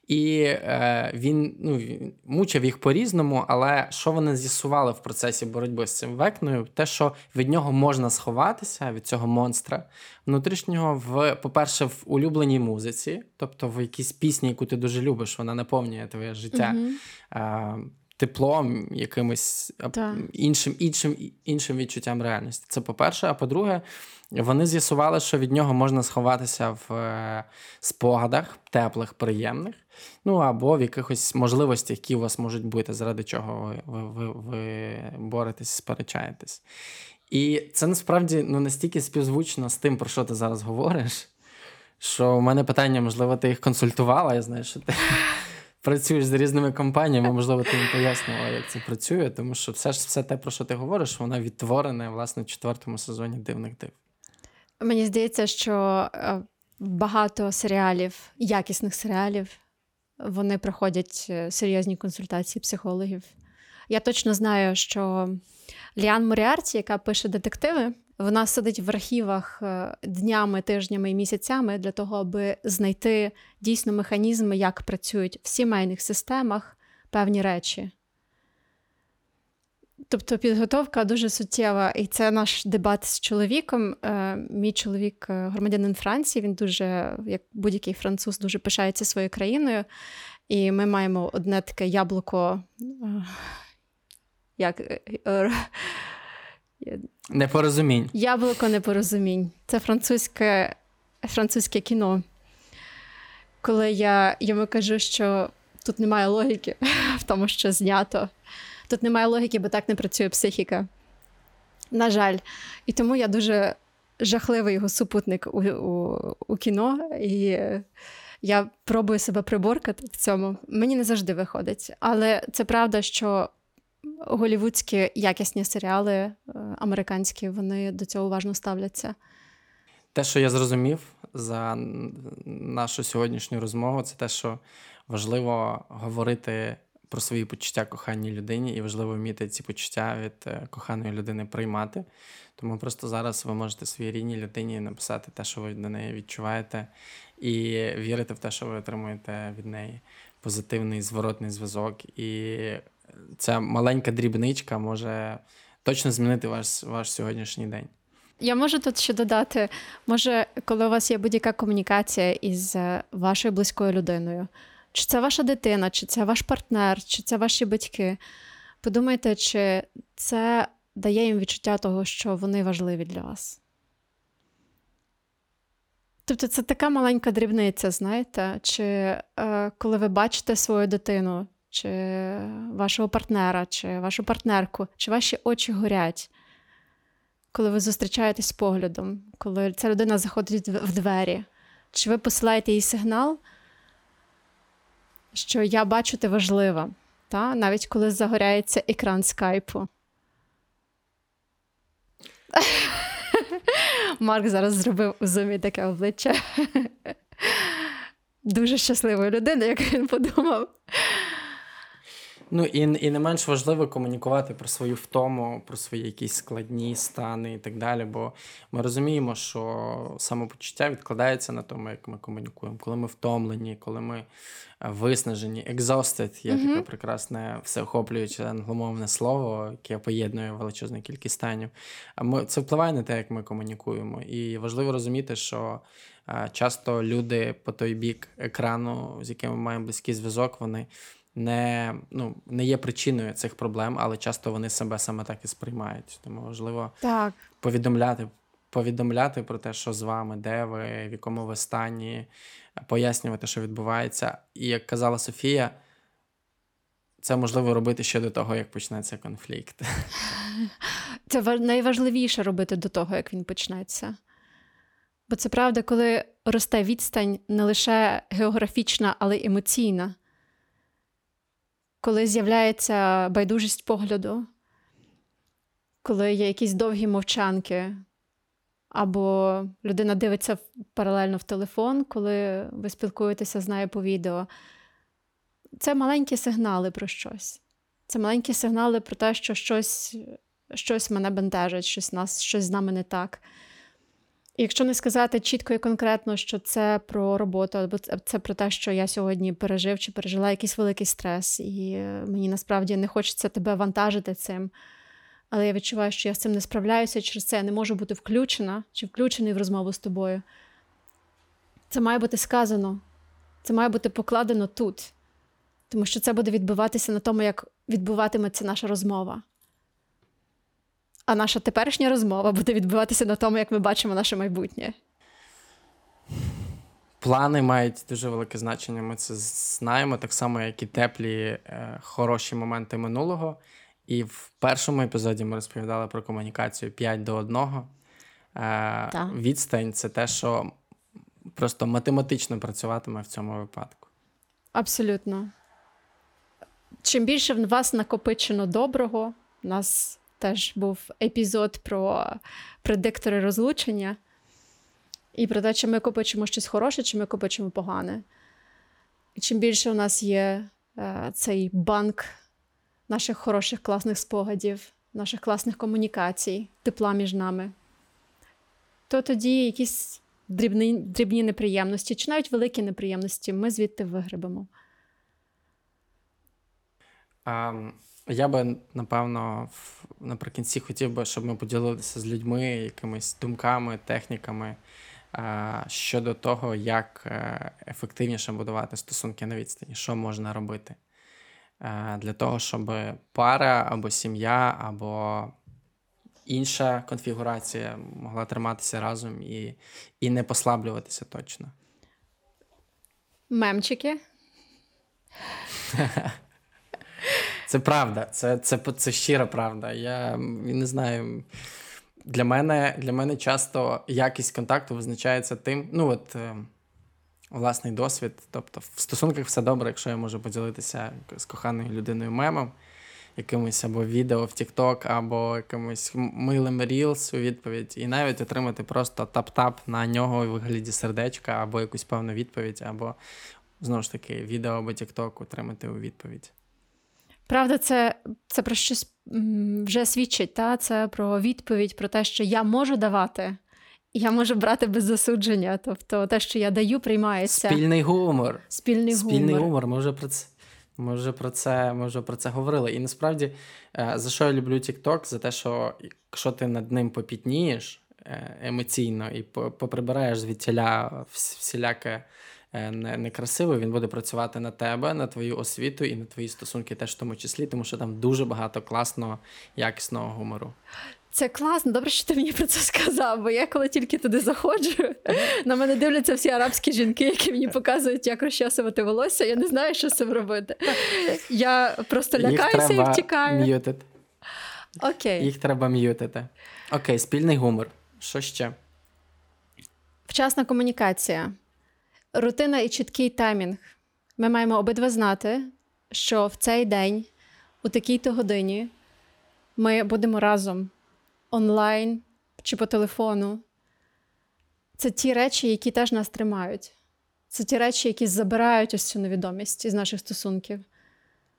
[SPEAKER 1] І е, він ну, мучив їх по-різному, але що вони з'ясували в процесі боротьби з цим векною? Те, що від нього можна сховатися, від цього монстра внутрішнього, в, по-перше, в улюбленій музиці, тобто в якійсь пісні, яку ти дуже любиш, вона наповнює твоє життя.
[SPEAKER 2] Мгм.
[SPEAKER 1] Теплом, якимось
[SPEAKER 2] Так.
[SPEAKER 1] іншим, іншим, іншим відчуттям реальності. Це по-перше. А по-друге, вони з'ясували, що від нього можна сховатися в е, спогадах, теплих, приємних, ну або в якихось можливостях, які у вас можуть бути, заради чого ви, ви, ви, ви боретесь, сперечаєтесь. І це насправді ну, настільки співзвучно з тим, про що ти зараз говориш, що у мене питання, можливо, ти їх консультувала, я знаю, що ти. Працюєш з різними компаніями, можливо, ти їм пояснювала, як це працює, тому що все ж все те, про що ти говориш, воно відтворене власне в четвертому сезоні дивних див.
[SPEAKER 2] Мені здається, що е, багато серіалів, якісних серіалів, вони проходять е, серйозні консультації психологів. Я точно знаю, що Ліан Моріарті, яка пише детективи, вона сидить в архівах е, днями, тижнями і місяцями для того, аби знайти дійсно механізми, як працюють в сімейних системах певні речі. Тобто підготовка дуже суттєва, і це наш дебат з чоловіком. Е, Мій чоловік е, громадянин Франції, він дуже, як будь-який француз, дуже пишається своєю країною. І ми маємо одне таке яблуко. Як
[SPEAKER 1] Непорозумінь.
[SPEAKER 2] Яблуко непорозумінь. Це французьке, французьке кіно. Коли я йому кажу, що тут немає логіки в тому, що знято. Тут немає логіки, бо так не працює психіка. На жаль. І тому я дуже жахливий його супутник у, у, у кіно, і я пробую себе приборкати в цьому. Мені не завжди виходить. Але це правда, що голівудські якісні серіали е, американські, вони до цього уважно ставляться.
[SPEAKER 1] Те, що я зрозумів за нашу сьогоднішню розмову, це те, що важливо говорити про свої почуття коханій людині, і важливо вміти ці почуття від е, коханої людини приймати. Тому просто зараз ви можете своїй рідній людині написати те, що ви до неї відчуваєте, і вірити в те, що ви отримуєте від неї позитивний зворотний зв'язок. І ця маленька дрібничка може точно змінити ваш, ваш сьогоднішній день.
[SPEAKER 2] Я можу тут ще додати, може, коли у вас є будь-яка комунікація із е, вашою близькою людиною, чи це ваша дитина, чи це ваш партнер, чи це ваші батьки, подумайте, чи це дає їм відчуття того, що вони важливі для вас. Тобто це така маленька дрібниця, знаєте, чи е, коли ви бачите свою дитину, чи вашого партнера, чи вашу партнерку, чи ваші очі горять, коли ви зустрічаєтесь поглядом, коли ця людина заходить в двері, чи ви посилаєте їй сигнал, що я бачу ти важлива, та? навіть коли загоряється екран скайпу. Марк зараз зробив у зумі таке обличчя. Дуже щасливої людини, як він подумав.
[SPEAKER 1] Ну і і не менш важливо комунікувати про свою втому, про свої якісь складні стани і так далі. Бо ми розуміємо, що самопочуття відкладається на тому, як ми комунікуємо, коли ми втомлені, коли ми е, виснажені, exhausted є mm-hmm. таке прекрасне всеохоплююче англомовне слово, яке поєднує величезну кількість станів. А ми це впливає на те, як ми комунікуємо. І важливо розуміти, що. Е, часто люди по той бік екрану, з якими ми маємо близький зв'язок, вони не ну, не є причиною цих проблем, але часто вони себе саме так і сприймають. Тому важливо
[SPEAKER 2] так.
[SPEAKER 1] повідомляти повідомляти про те, що з вами, де ви, в якому ви стані, пояснювати, що відбувається. І як казала Софія, це можливо робити ще до того, як почнеться конфлікт.
[SPEAKER 2] Це найважливіше робити до того, як він почнеться. Бо це правда, коли росте відстань не лише географічна, але й емоційна коли з'являється байдужість погляду, коли є якісь довгі мовчанки, або людина дивиться паралельно в телефон, коли ви спілкуєтеся з нею по відео, це маленькі сигнали про щось. Це маленькі сигнали про те, що щось щось мене бентежить, щось нас, щось з нами не так. Якщо не сказати чітко і конкретно, що це про роботу, або це про те, що я сьогодні пережив чи пережила якийсь великий стрес, і е, мені насправді не хочеться тебе вантажити цим. Але я відчуваю, що я з цим не справляюся, через це я не можу бути включена чи включений в розмову з тобою. Це має бути сказано, це має бути покладено тут, тому що це буде відбуватися на тому, як відбуватиметься наша розмова. А наша теперішня розмова буде відбуватися на тому, як ми бачимо наше майбутнє.
[SPEAKER 1] Плани мають дуже велике значення. Ми це знаємо, так само, як і теплі, е, хороші моменти минулого. І в першому епізоді ми розповідали про комунікацію 5 до 1. Е, так. Відстань це те, що просто математично працюватиме в цьому випадку.
[SPEAKER 2] Абсолютно. Чим більше в вас накопичено доброго, нас теж був епізод про предиктори розлучення. І про те, чи ми копичимо щось хороше, чи ми копичимо погане. І чим більше у нас є е, цей банк наших хороших класних спогадів, наших класних комунікацій, тепла між нами, то тоді якісь дрібні, дрібні неприємності, чи навіть великі неприємності ми звідти вигребемо.
[SPEAKER 1] Um... Я би напевно наприкінці хотів би, щоб ми поділилися з людьми якимись думками, техніками щодо того, як е, ефективніше будувати стосунки на відстані, що можна робити для того, щоб пара або сім'я, або інша конфігурація могла триматися разом і, і не послаблюватися точно.
[SPEAKER 2] Мемчики.
[SPEAKER 1] Це правда, це це, це щира правда. Я не знаю. для мене, для мене часто якість контакту визначається тим, ну от е, власний досвід. Тобто, в стосунках все добре, якщо я можу поділитися з коханою людиною мемом, якимось або відео в TikTok, або якимось милим Reels у відповідь, і навіть отримати просто тап-тап на нього у вигляді сердечка, або якусь певну відповідь, або знову ж таки відео або TikTok отримати у відповідь.
[SPEAKER 2] Правда, це це про щось вже свідчить. Та? Це про відповідь, про те, що я можу давати, я можу брати без засудження. Тобто те, що я даю, приймається.
[SPEAKER 1] Спільний гумор.
[SPEAKER 2] Спільний,
[SPEAKER 1] Спільний
[SPEAKER 2] гумор.
[SPEAKER 1] гумор. Ми вже про це. Ми вже про це ми вже про це говорили. І насправді, е, за що я люблю TikTok? За те, що якщо ти над ним попітнієш е, емоційно і поприбираєш звідтіля всіляке Е, некрасивий, він буде працювати на тебе, на твою освіту і на твої стосунки, теж в тому числі, тому що там дуже багато класного, якісного гумору.
[SPEAKER 2] Це класно, добре, що ти мені про це сказав, бо я коли тільки туди заходжу, на мене дивляться всі арабські жінки, які мені показують, як розчасувати волосся. Я не знаю, що з цим робити. Я просто лякаюся і втікаю.
[SPEAKER 1] М'ютити.
[SPEAKER 2] Окей.
[SPEAKER 1] Їх треба м'ютити. Окей, спільний гумор. Що ще?
[SPEAKER 2] Вчасна комунікація. Рутина і чіткий таймінг. Ми маємо обидва знати, що в цей день, у такій-то годині, ми будемо разом онлайн чи по телефону. Це ті речі, які теж нас тримають. Це ті речі, які забирають ось цю невідомість із наших стосунків.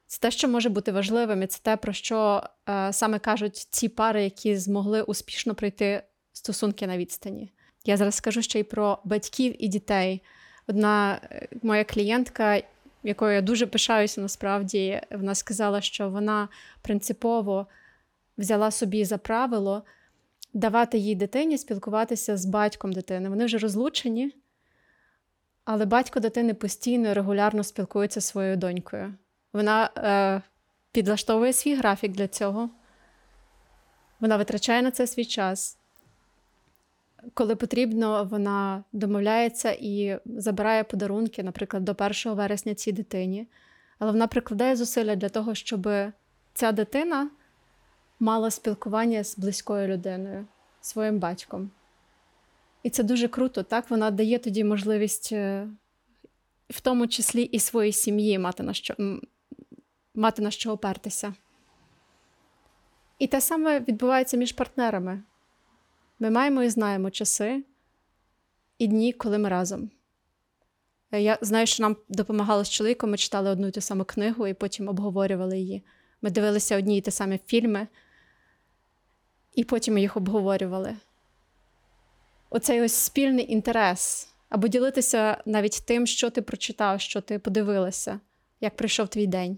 [SPEAKER 2] Це те, що може бути важливим, і це те, про що е, саме кажуть ті пари, які змогли успішно пройти стосунки на відстані. Я зараз скажу ще й про батьків і дітей. Одна е, моя клієнтка, якою я дуже пишаюся, насправді, вона сказала, що вона принципово взяла собі за правило давати їй дитині спілкуватися з батьком дитини. Вони вже розлучені, але батько дитини постійно і регулярно спілкується зі своєю донькою. Вона е, підлаштовує свій графік для цього. Вона витрачає на це свій час коли потрібно, вона домовляється і забирає подарунки, наприклад, до 1 вересня цій дитині. Але вона прикладає зусилля для того, щоб ця дитина мала спілкування з близькою людиною, своїм батьком. І це дуже круто, так? Вона дає тоді можливість, е, в тому числі і своїй сім'ї мати на що мати на що опертися. І те саме відбувається між партнерами. Ми маємо і знаємо часи і дні, коли ми разом. Е, я знаю, що нам допомагало з чоловіком, ми читали одну і ту саму книгу і потім обговорювали її. Ми дивилися одні і ті самі фільми, і потім їх обговорювали. Оцей ось спільний інтерес, або ділитися навіть тим, що ти прочитав, що ти подивилася, як прийшов твій день.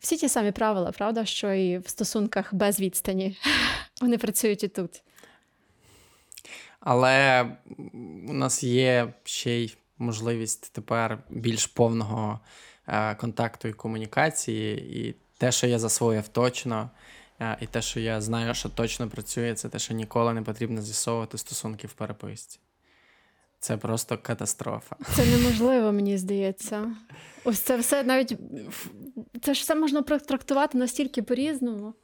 [SPEAKER 2] Всі ті самі правила, правда, що і в стосунках без відстані. Вони працюють і тут.
[SPEAKER 1] Але у нас є ще й можливість тепер більш повного е, контакту і комунікації, і те, що я засвоїв точно, е, і те, що я знаю, що точно працює, це те, що ніколи не потрібно з'ясовувати стосунки в переписці. Це просто катастрофа.
[SPEAKER 2] Це неможливо, мені здається. Ось це все навіть це ж все можна трактувати настільки по-різному.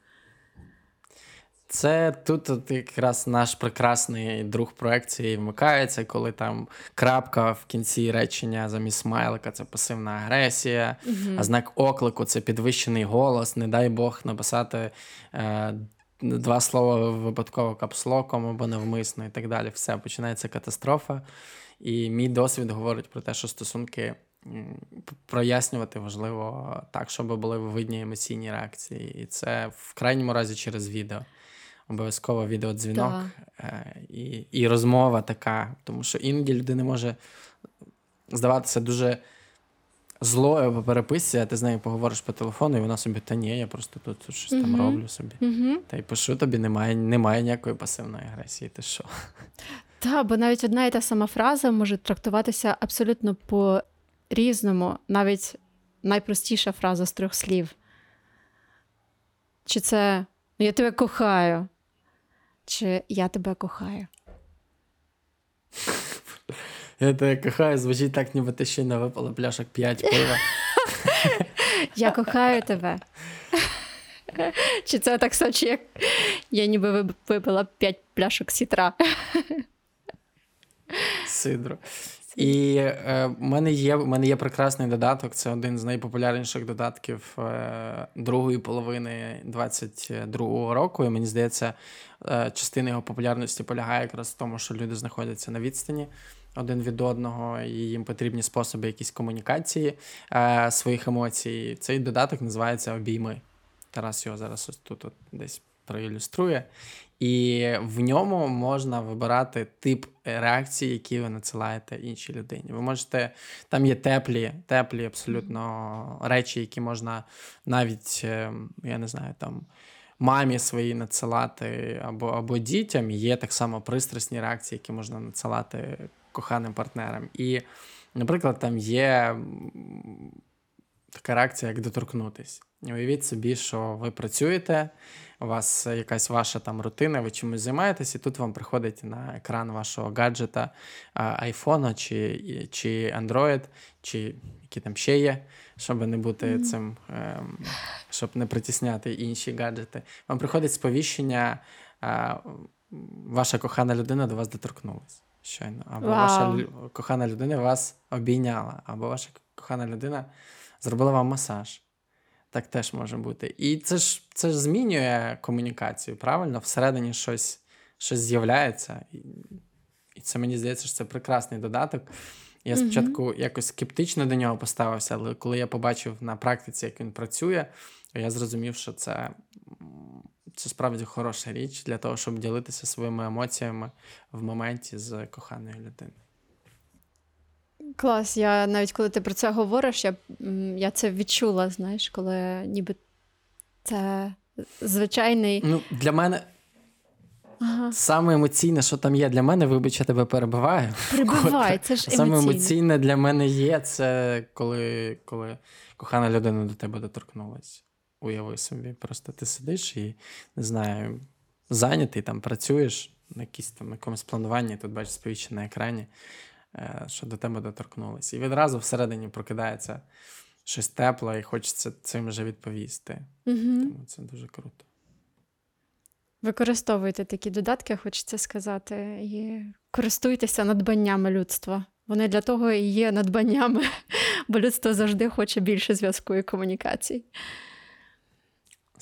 [SPEAKER 1] Це тут от якраз наш прекрасний друг проекції вмикається, коли там крапка в кінці речення замість смайлика це пасивна агресія, угу. а знак оклику це підвищений голос. Не дай Бог написати е, два слова випадково капслоком або навмисно і так далі. Все, починається катастрофа. І мій досвід говорить про те, що стосунки прояснювати важливо так, щоб були видні емоційні реакції. І це в крайньому разі через відео. Обов'язково відеодзвінок да. Е, і і розмова така, тому що іноді людина може здаватися дуже злою по переписці, а ти з нею поговориш по телефону, і вона собі, та ні, я просто тут щось там роблю собі. Та й пишу тобі, немає немає ніякої пасивної агресії. Ти що?
[SPEAKER 2] Так, бо навіть одна і та сама фраза може трактуватися абсолютно по різному, навіть найпростіша фраза з трьох слів. Чи це я тебе кохаю, чи я тебе кохаю.
[SPEAKER 1] Я тебе кохаю, звучить так, ніби ти ще не випала пляшок 5 пива.
[SPEAKER 2] Я кохаю тебе. Чи це так сочі, як я ніби випила 5 пляшок сітра.
[SPEAKER 1] Сидро. І е, в мене є в мене є прекрасний додаток. Це один з найпопулярніших додатків е, другої половини 22-го року. І мені здається, е, частина його популярності полягає якраз в тому, що люди знаходяться на відстані один від одного, і їм потрібні способи якісь комунікації е, своїх емоцій. Цей додаток називається Обійми. Тарас його зараз ось тут от десь проілюструє. І в ньому можна вибирати тип реакції, які ви надсилаєте іншій людині. Ви можете, там є теплі, теплі абсолютно речі, які можна навіть, е, я не знаю, там. Мамі своїй надсилати або або дітям є так само пристрасні реакції, які можна надсилати коханим партнерам. І, наприклад, там є така реакція, як доторкнутись. Уявіть собі, що ви працюєте, у вас якась ваша там рутина, ви чимось займаєтесь, і тут вам приходить на екран вашого гаджета айфона чи чи Android, чи які там ще є, щоб не бути mm-hmm. цим, ем, щоб не притісняти інші гаджети. Вам приходить сповіщення, ваша кохана людина до вас доторкнулась щойно. Або wow. ваша кохана людина вас обійняла, або ваша кохана людина зробила вам масаж. Так теж може бути. І це ж це ж змінює комунікацію, правильно? Всередині щось щось з'являється. І і це мені здається, що це прекрасний додаток. Я спочатку mm-hmm. якось скептично до нього поставився, але коли я побачив на практиці, як він працює, я зрозумів, що це це справді хороша річ для того, щоб ділитися своїми емоціями в моменті з коханою людиною.
[SPEAKER 2] Клас, я навіть коли ти про це говориш, я я це відчула, знаєш, коли ніби це звичайний.
[SPEAKER 1] Ну, Для мене ага. саме емоційне, що там є для мене, вибач, я тебе перебиваю.
[SPEAKER 2] Перебивай, це ж
[SPEAKER 1] емоційне. Саме емоційне для мене є, це коли коли кохана людина до тебе доторкнулася. Уяви собі, просто ти сидиш і не знаю, зайнятий там працюєш на якісь там якомусь плануванні, тут бачиш сповіщення на екрані. Е, що до тебе доторкнулися. І відразу всередині прокидається щось тепле, і хочеться цим вже відповісти. Угу. Тому це дуже круто.
[SPEAKER 2] Використовуйте такі додатки, хочеться сказати, і користуйтеся надбаннями людства. Вони для того і є надбаннями, бо людство завжди хоче більше зв'язку і комунікацій.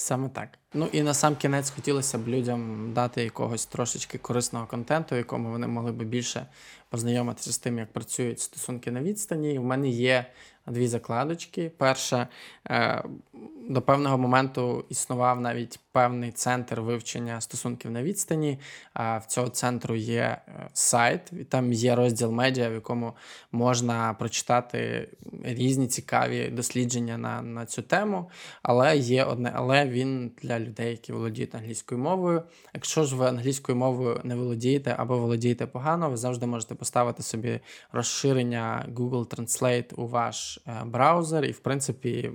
[SPEAKER 1] Саме так. Ну і на сам кінець хотілося б людям дати якогось трошечки корисного контенту, якому вони могли б більше познайомитися з тим, як працюють стосунки на відстані. В мене є дві закладочки. Перша е, до певного моменту існував навіть певний центр вивчення стосунків на відстані. В цього центру є е, сайт, і там є розділ медіа, в якому можна прочитати різні цікаві дослідження на на цю тему. Але є одне, але він для людей, які володіють англійською мовою. Якщо ж ви англійською мовою не володієте або володієте погано, ви завжди можете поставити собі розширення Google Translate у ваш е, браузер, і в принципі.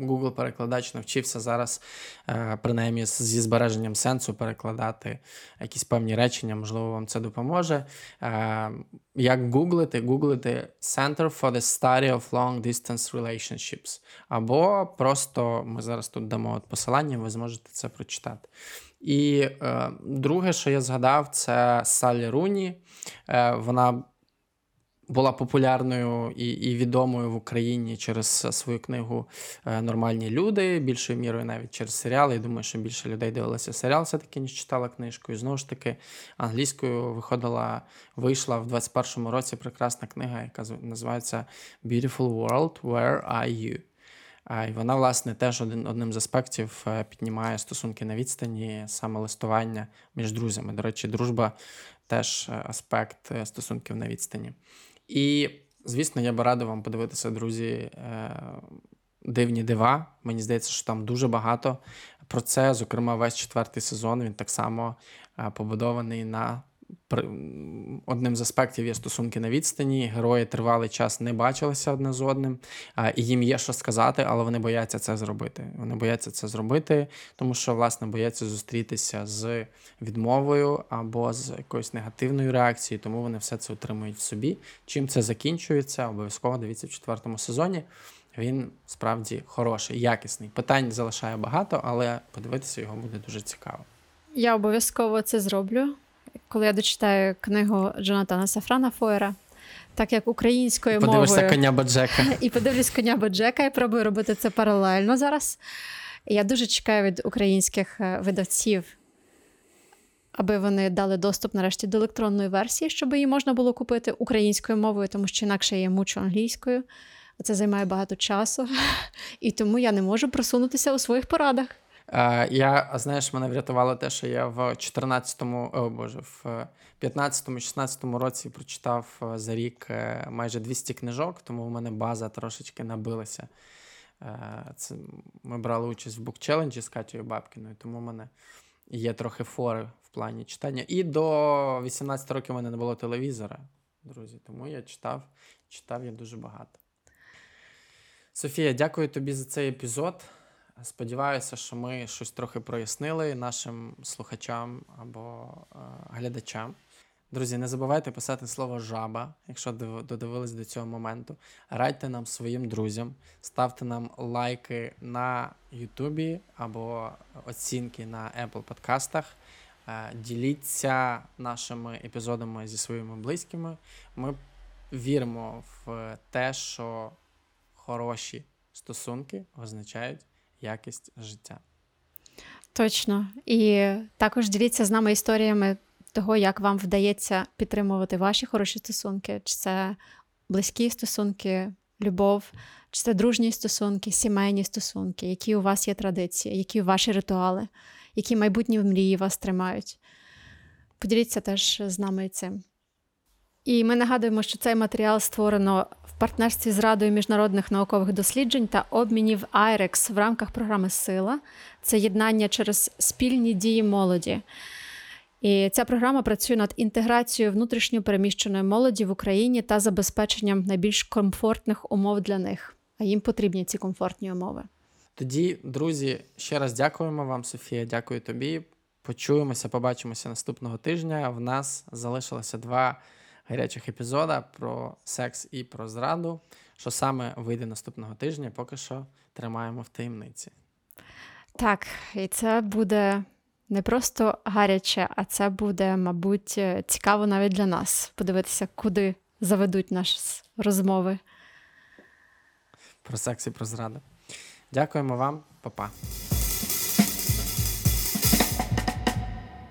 [SPEAKER 1] Google перекладач навчився зараз, е, принаймні зі збереженням сенсу, перекладати якісь певні речення, можливо, вам це допоможе. Е, як гуглити? Гуглити Center for the Study of Long Distance Relationships. Або просто ми зараз тут дамо от посилання, ви зможете це прочитати. І е, друге, що я згадав, це Салі Руні. Е, Вона була популярною і і відомою в Україні через свою книгу е, Нормальні люди, більшою мірою навіть через серіали. Я думаю, що більше людей дивилися серіал, все-таки ніж читала книжку. І знову ж таки, англійською виходила, вийшла в 21-му році прекрасна книга, яка називається Beautiful World, Where Are You? І вона, власне, теж один, одним з аспектів е, піднімає стосунки на відстані, саме листування між друзями. До речі, дружба теж е, аспект стосунків на відстані. І, звісно, я би радив вам подивитися, друзі, е, дивні дива. Мені здається, що там дуже багато про це. Зокрема, весь четвертий сезон він так само е, побудований на одним з аспектів є стосунки на відстані. Герої тривалий час не бачилися одне з одним, і їм є що сказати, але вони бояться це зробити. Вони бояться це зробити, тому що, власне, бояться зустрітися з відмовою або з якоюсь негативною реакцією, тому вони все це утримують в собі. Чим це закінчується? Обов'язково дивіться в четвертому сезоні. Він справді хороший, якісний. Питань залишає багато, але подивитися його буде дуже цікаво.
[SPEAKER 2] Я обов'язково це зроблю, коли я дочитаю книгу Джонатана Сафрана Фойера. Так як українською мовою.
[SPEAKER 1] Подивишся коня Боджека.
[SPEAKER 2] і подивлюсь коня Боджека, і пробую робити це паралельно зараз. Я дуже чекаю від українських е, видавців, аби вони дали доступ нарешті до електронної версії, щоб її можна було купити українською мовою, тому що інакше я мучу англійською. Це займає багато часу, і тому я не можу просунутися у своїх порадах.
[SPEAKER 1] Е, Я, знаєш, мене врятувало те, що я в 14-му, о боже, в 15-16 році прочитав е, за рік е, майже 200 книжок, тому в мене база трошечки набилася. Це, ми брали участь в бук челенджі з Катєю Бабкіною, тому в мене є трохи фори в плані читання. І до 18 років у мене не було телевізора, друзі, тому я читав, читав я дуже багато. Софія, дякую тобі за цей епізод. Сподіваюся, що ми щось трохи прояснили нашим слухачам або е, глядачам. Друзі, не забувайте писати слово жаба, якщо додивились до цього моменту. Радьте нам своїм друзям, ставте нам лайки на Ютубі або оцінки на Apple подкастах. Е, Діліться нашими епізодами зі своїми близькими. Ми віримо в те, що хороші стосунки означають якість життя.
[SPEAKER 2] Точно. І також діліться з нами історіями того, як вам вдається підтримувати ваші хороші стосунки, чи це близькі стосунки, любов, чи це дружні стосунки, сімейні стосунки, які у вас є традиції, які ваші ритуали, які майбутні мрії вас тримають. Поділіться теж з нами цим. І ми нагадуємо, що цей матеріал створено партнерстві з Радою міжнародних наукових досліджень та обмінів IREX в рамках програми Сила. Це єднання через спільні дії молоді. І ця програма працює над інтеграцією внутрішньо переміщеної молоді в Україні та забезпеченням найбільш комфортних умов для них. А їм потрібні ці комфортні умови.
[SPEAKER 1] Тоді, друзі, ще раз дякуємо вам, Софія. Дякую тобі. Почуємося, побачимося наступного тижня. В нас залишилося два гарячих епізода про секс і про зраду. Що саме вийде наступного тижня, поки що тримаємо в таємниці.
[SPEAKER 2] Так, і це буде не просто гаряче, а це буде, мабуть, цікаво навіть для нас подивитися, куди заведуть наші розмови.
[SPEAKER 1] Про секс і про зраду. Дякуємо вам, Па-па.